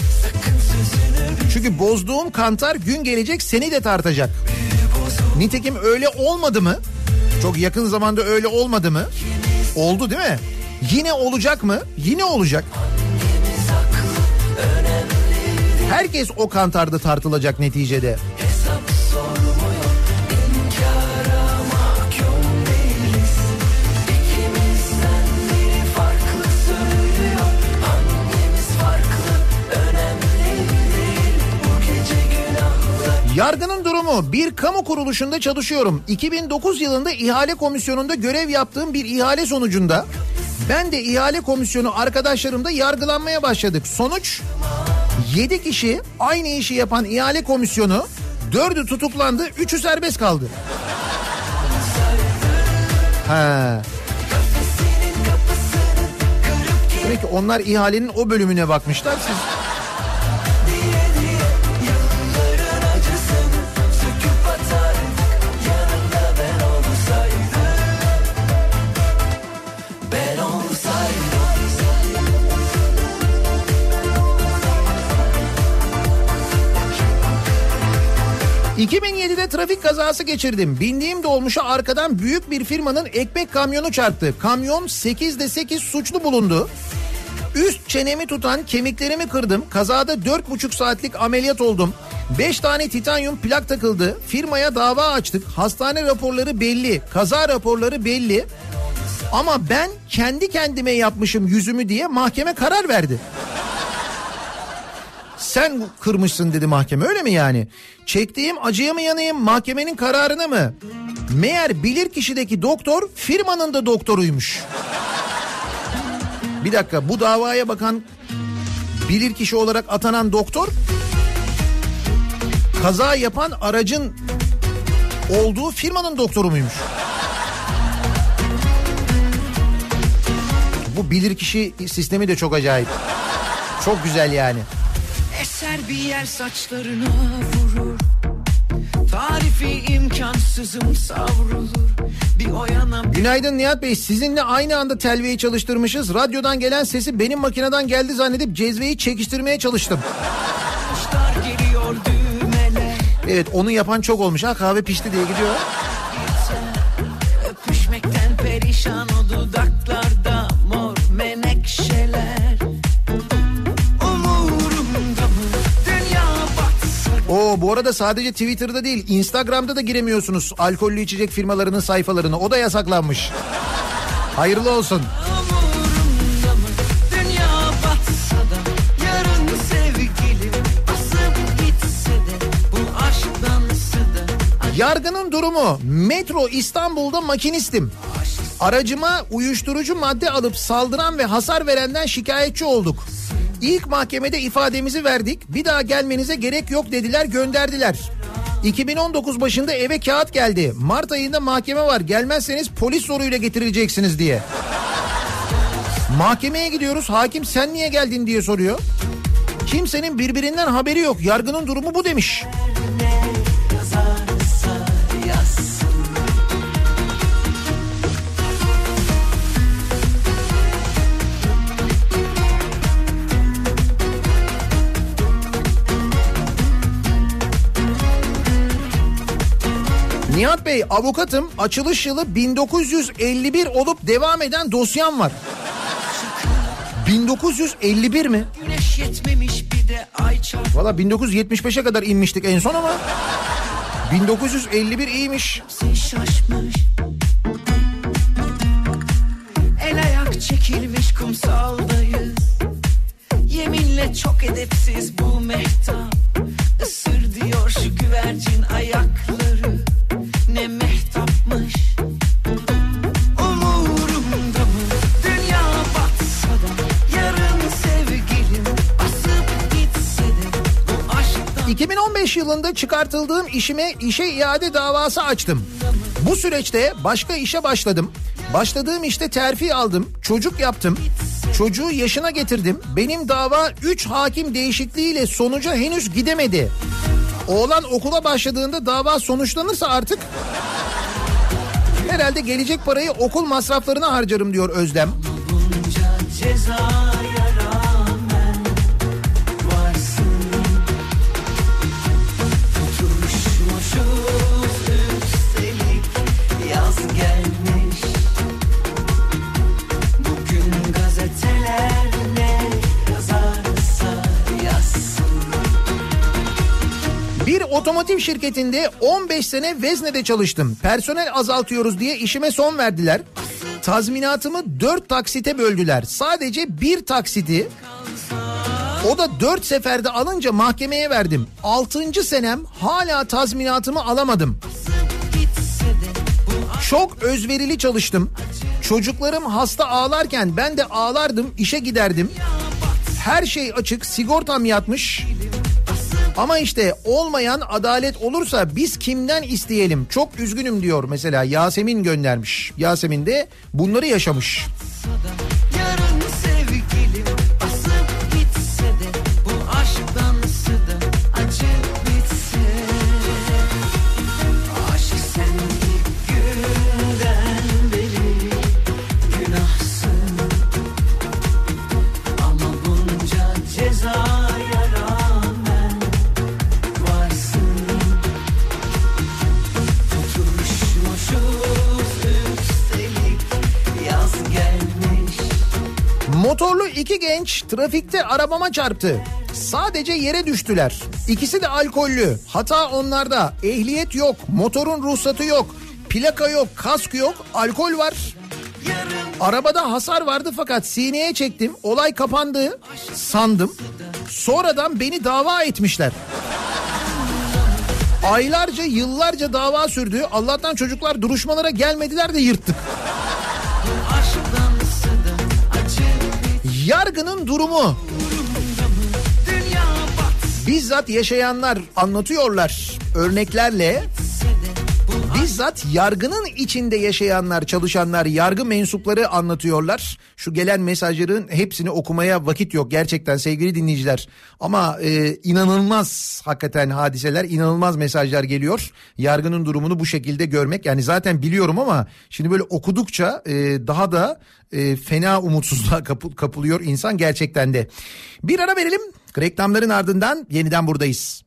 Çünkü bozduğun kantar gün gelecek seni de tartacak. Nitekim öyle olmadı mı? Çok yakın zamanda öyle olmadı mı? Oldu değil mi? Yine olacak mı? Yine olacak. Herkes o kantarda tartılacak neticede. Durumu bir kamu kuruluşunda çalışıyorum. 2009 yılında ihale komisyonunda görev yaptığım bir ihale sonucunda ben de ihale komisyonu arkadaşlarımda yargılanmaya başladık. Sonuç 7 kişi aynı işi yapan ihale komisyonu 4'ü tutuklandı 3'ü serbest kaldı. Ha. Demek ki onlar ihalenin o bölümüne bakmışlar siz 2007'de trafik kazası geçirdim. Bindiğim dolmuşa arkadan büyük bir firmanın ekmek kamyonu çarptı. Kamyon 8'de 8 suçlu bulundu. Üst çenemi tutan kemiklerimi kırdım. Kazada 4,5 saatlik ameliyat oldum. 5 tane titanyum plak takıldı. Firmaya dava açtık. Hastane raporları belli. Kaza raporları belli. Ama ben kendi kendime yapmışım yüzümü diye mahkeme karar verdi. Sen kırmışsın dedi mahkeme öyle mi yani? Çektiğim acıya mı yanayım mahkemenin kararına mı? Meğer bilir kişideki doktor firmanın da doktoruymuş. Bir dakika bu davaya bakan bilir kişi olarak atanan doktor kaza yapan aracın olduğu firmanın doktoru muymuş? Bu bilir kişi sistemi de çok acayip. Çok güzel yani. Eser bir yer saçlarına vurur Tarifi imkansızım savrulur Bir o yana bir Günaydın Nihat Bey. Sizinle aynı anda telveyi çalıştırmışız. Radyodan gelen sesi benim makineden geldi zannedip cezveyi çekiştirmeye çalıştım. Evet onu yapan çok olmuş. Ha kahve pişti diye gidiyor. Bu arada sadece Twitter'da değil Instagram'da da giremiyorsunuz alkollü içecek firmalarının sayfalarına. O da yasaklanmış. Hayırlı olsun. Yargının durumu Metro İstanbul'da makinistim. Aracıma uyuşturucu madde alıp saldıran ve hasar verenden şikayetçi olduk. İlk mahkemede ifademizi verdik. Bir daha gelmenize gerek yok dediler gönderdiler. 2019 başında eve kağıt geldi. Mart ayında mahkeme var. Gelmezseniz polis zoruyla getirileceksiniz diye. Mahkemeye gidiyoruz. Hakim sen niye geldin diye soruyor. Kimsenin birbirinden haberi yok. Yargının durumu bu demiş. Nihat Bey avukatım açılış yılı 1951 olup devam eden dosyam var. 1951 mi? Valla 1975'e kadar inmiştik en son ama 1951 iyiymiş. şaşmış El ayak çekilmiş kumsaldayız Yeminle çok edepsiz bu mehtap Isır diyor şu güvercin ayakları 2015 yılında çıkartıldığım işime işe iade davası açtım. Bu süreçte başka işe başladım. Başladığım işte terfi aldım, çocuk yaptım. Çocuğu yaşına getirdim. Benim dava 3 hakim değişikliğiyle sonuca henüz gidemedi. Oğlan okula başladığında dava sonuçlanırsa artık herhalde gelecek parayı okul masraflarına harcarım diyor Özlem. bunca otomotiv şirketinde 15 sene Vezne'de çalıştım. Personel azaltıyoruz diye işime son verdiler. Tazminatımı 4 taksite böldüler. Sadece bir taksiti o da 4 seferde alınca mahkemeye verdim. 6. senem hala tazminatımı alamadım. Çok özverili çalıştım. Çocuklarım hasta ağlarken ben de ağlardım, işe giderdim. Her şey açık, sigortam yatmış. Ama işte olmayan adalet olursa biz kimden isteyelim? Çok üzgünüm diyor mesela Yasemin göndermiş. Yasemin de bunları yaşamış. Genç trafikte arabama çarptı. Sadece yere düştüler. İkisi de alkollü. Hata onlarda. Ehliyet yok, motorun ruhsatı yok, plaka yok, kask yok, alkol var. Arabada hasar vardı fakat sineye çektim. Olay kapandı sandım. Sonradan beni dava etmişler. Aylarca yıllarca dava sürdü. Allah'tan çocuklar duruşmalara gelmediler de yırttık. Yargının durumu. Bizzat yaşayanlar anlatıyorlar örneklerle. Bizzat yargının içinde yaşayanlar, çalışanlar, yargı mensupları anlatıyorlar. Şu gelen mesajların hepsini okumaya vakit yok gerçekten sevgili dinleyiciler. Ama e, inanılmaz hakikaten hadiseler, inanılmaz mesajlar geliyor. Yargının durumunu bu şekilde görmek yani zaten biliyorum ama şimdi böyle okudukça e, daha da e, fena umutsuzluğa kapı- kapılıyor insan gerçekten de. Bir ara verelim. Reklamların ardından yeniden buradayız.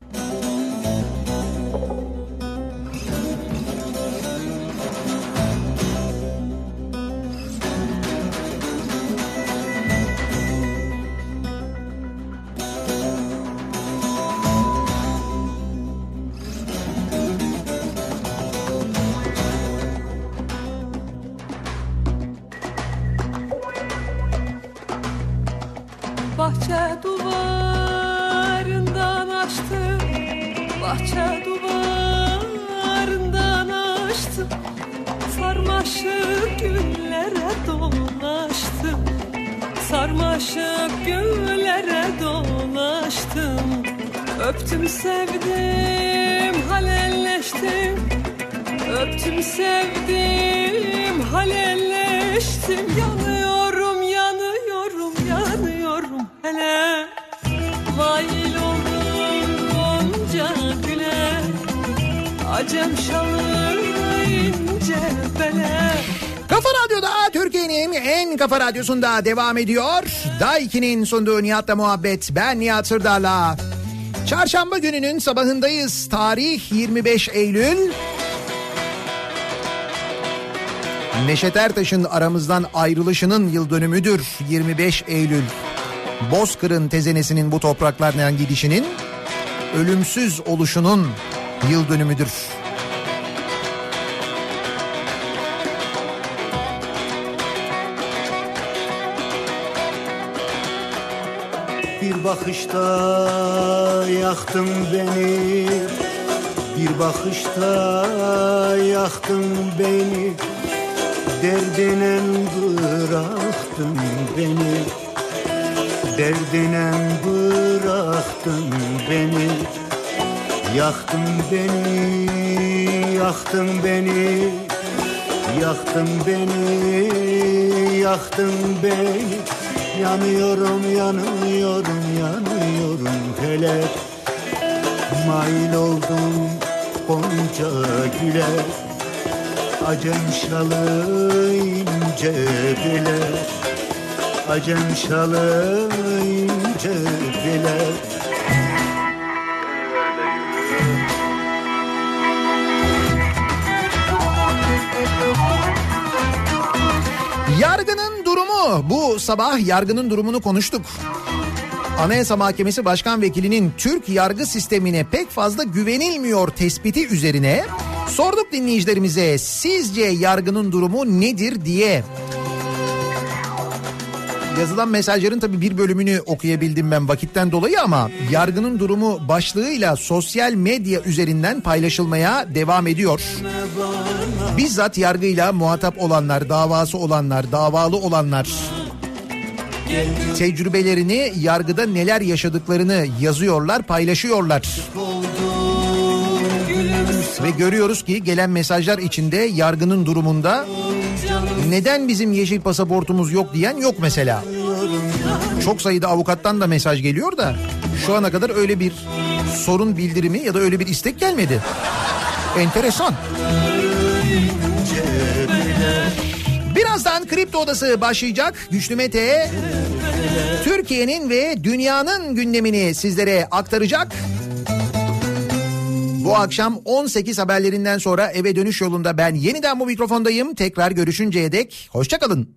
Bahçe duvarından açtım Bahçe duvarından açtım Sarmaşık güllere dolaştım Sarmaşık güllere dolaştım. Öptüm sevdim halelleştim. Öptüm sevdim halelleştim. Yanıyorum hele Mail oldum gonca güle Acem şalı bele Kafa Radyo'da Türkiye'nin en kafa radyosunda devam ediyor. Daiki'nin sunduğu Nihat'la muhabbet. Ben Nihat Sırdar'la. Çarşamba gününün sabahındayız. Tarih 25 Eylül. Neşet Ertaş'ın aramızdan ayrılışının yıl dönümüdür 25 Eylül. Bozkır'ın tezenesinin bu topraklardan gidişinin ölümsüz oluşunun yıl dönümüdür. Bir bakışta yaktın beni. Bir bakışta yaktın beni. Derdine bıraktın beni Derdine bıraktın beni. Yaktın beni, yaktın beni. Yaktın beni, yaktın beni. Yanıyorum, yanıyorum, yanıyorum felek Mail oldum gonca güle. Acem şalı ince bile Acem şalı ince bile Yargının durumu bu sabah yargının durumunu konuştuk. Anayasa Mahkemesi Başkan Vekili'nin Türk yargı sistemine pek fazla güvenilmiyor tespiti üzerine sorduk dinleyicilerimize sizce yargının durumu nedir diye. Yazılan mesajların tabii bir bölümünü okuyabildim ben vakitten dolayı ama yargının durumu başlığıyla sosyal medya üzerinden paylaşılmaya devam ediyor. Bizzat yargıyla muhatap olanlar, davası olanlar, davalı olanlar tecrübelerini yargıda neler yaşadıklarını yazıyorlar, paylaşıyorlar. Ve görüyoruz ki gelen mesajlar içinde yargının durumunda neden bizim yeşil pasaportumuz yok diyen yok mesela. Çok sayıda avukattan da mesaj geliyor da şu ana kadar öyle bir sorun bildirimi ya da öyle bir istek gelmedi. Enteresan. Birazdan Kripto Odası başlayacak. Güçlü Mete Türkiye'nin ve dünyanın gündemini sizlere aktaracak. Bu akşam 18 haberlerinden sonra eve dönüş yolunda ben yeniden bu mikrofondayım. Tekrar görüşünceye dek hoşçakalın.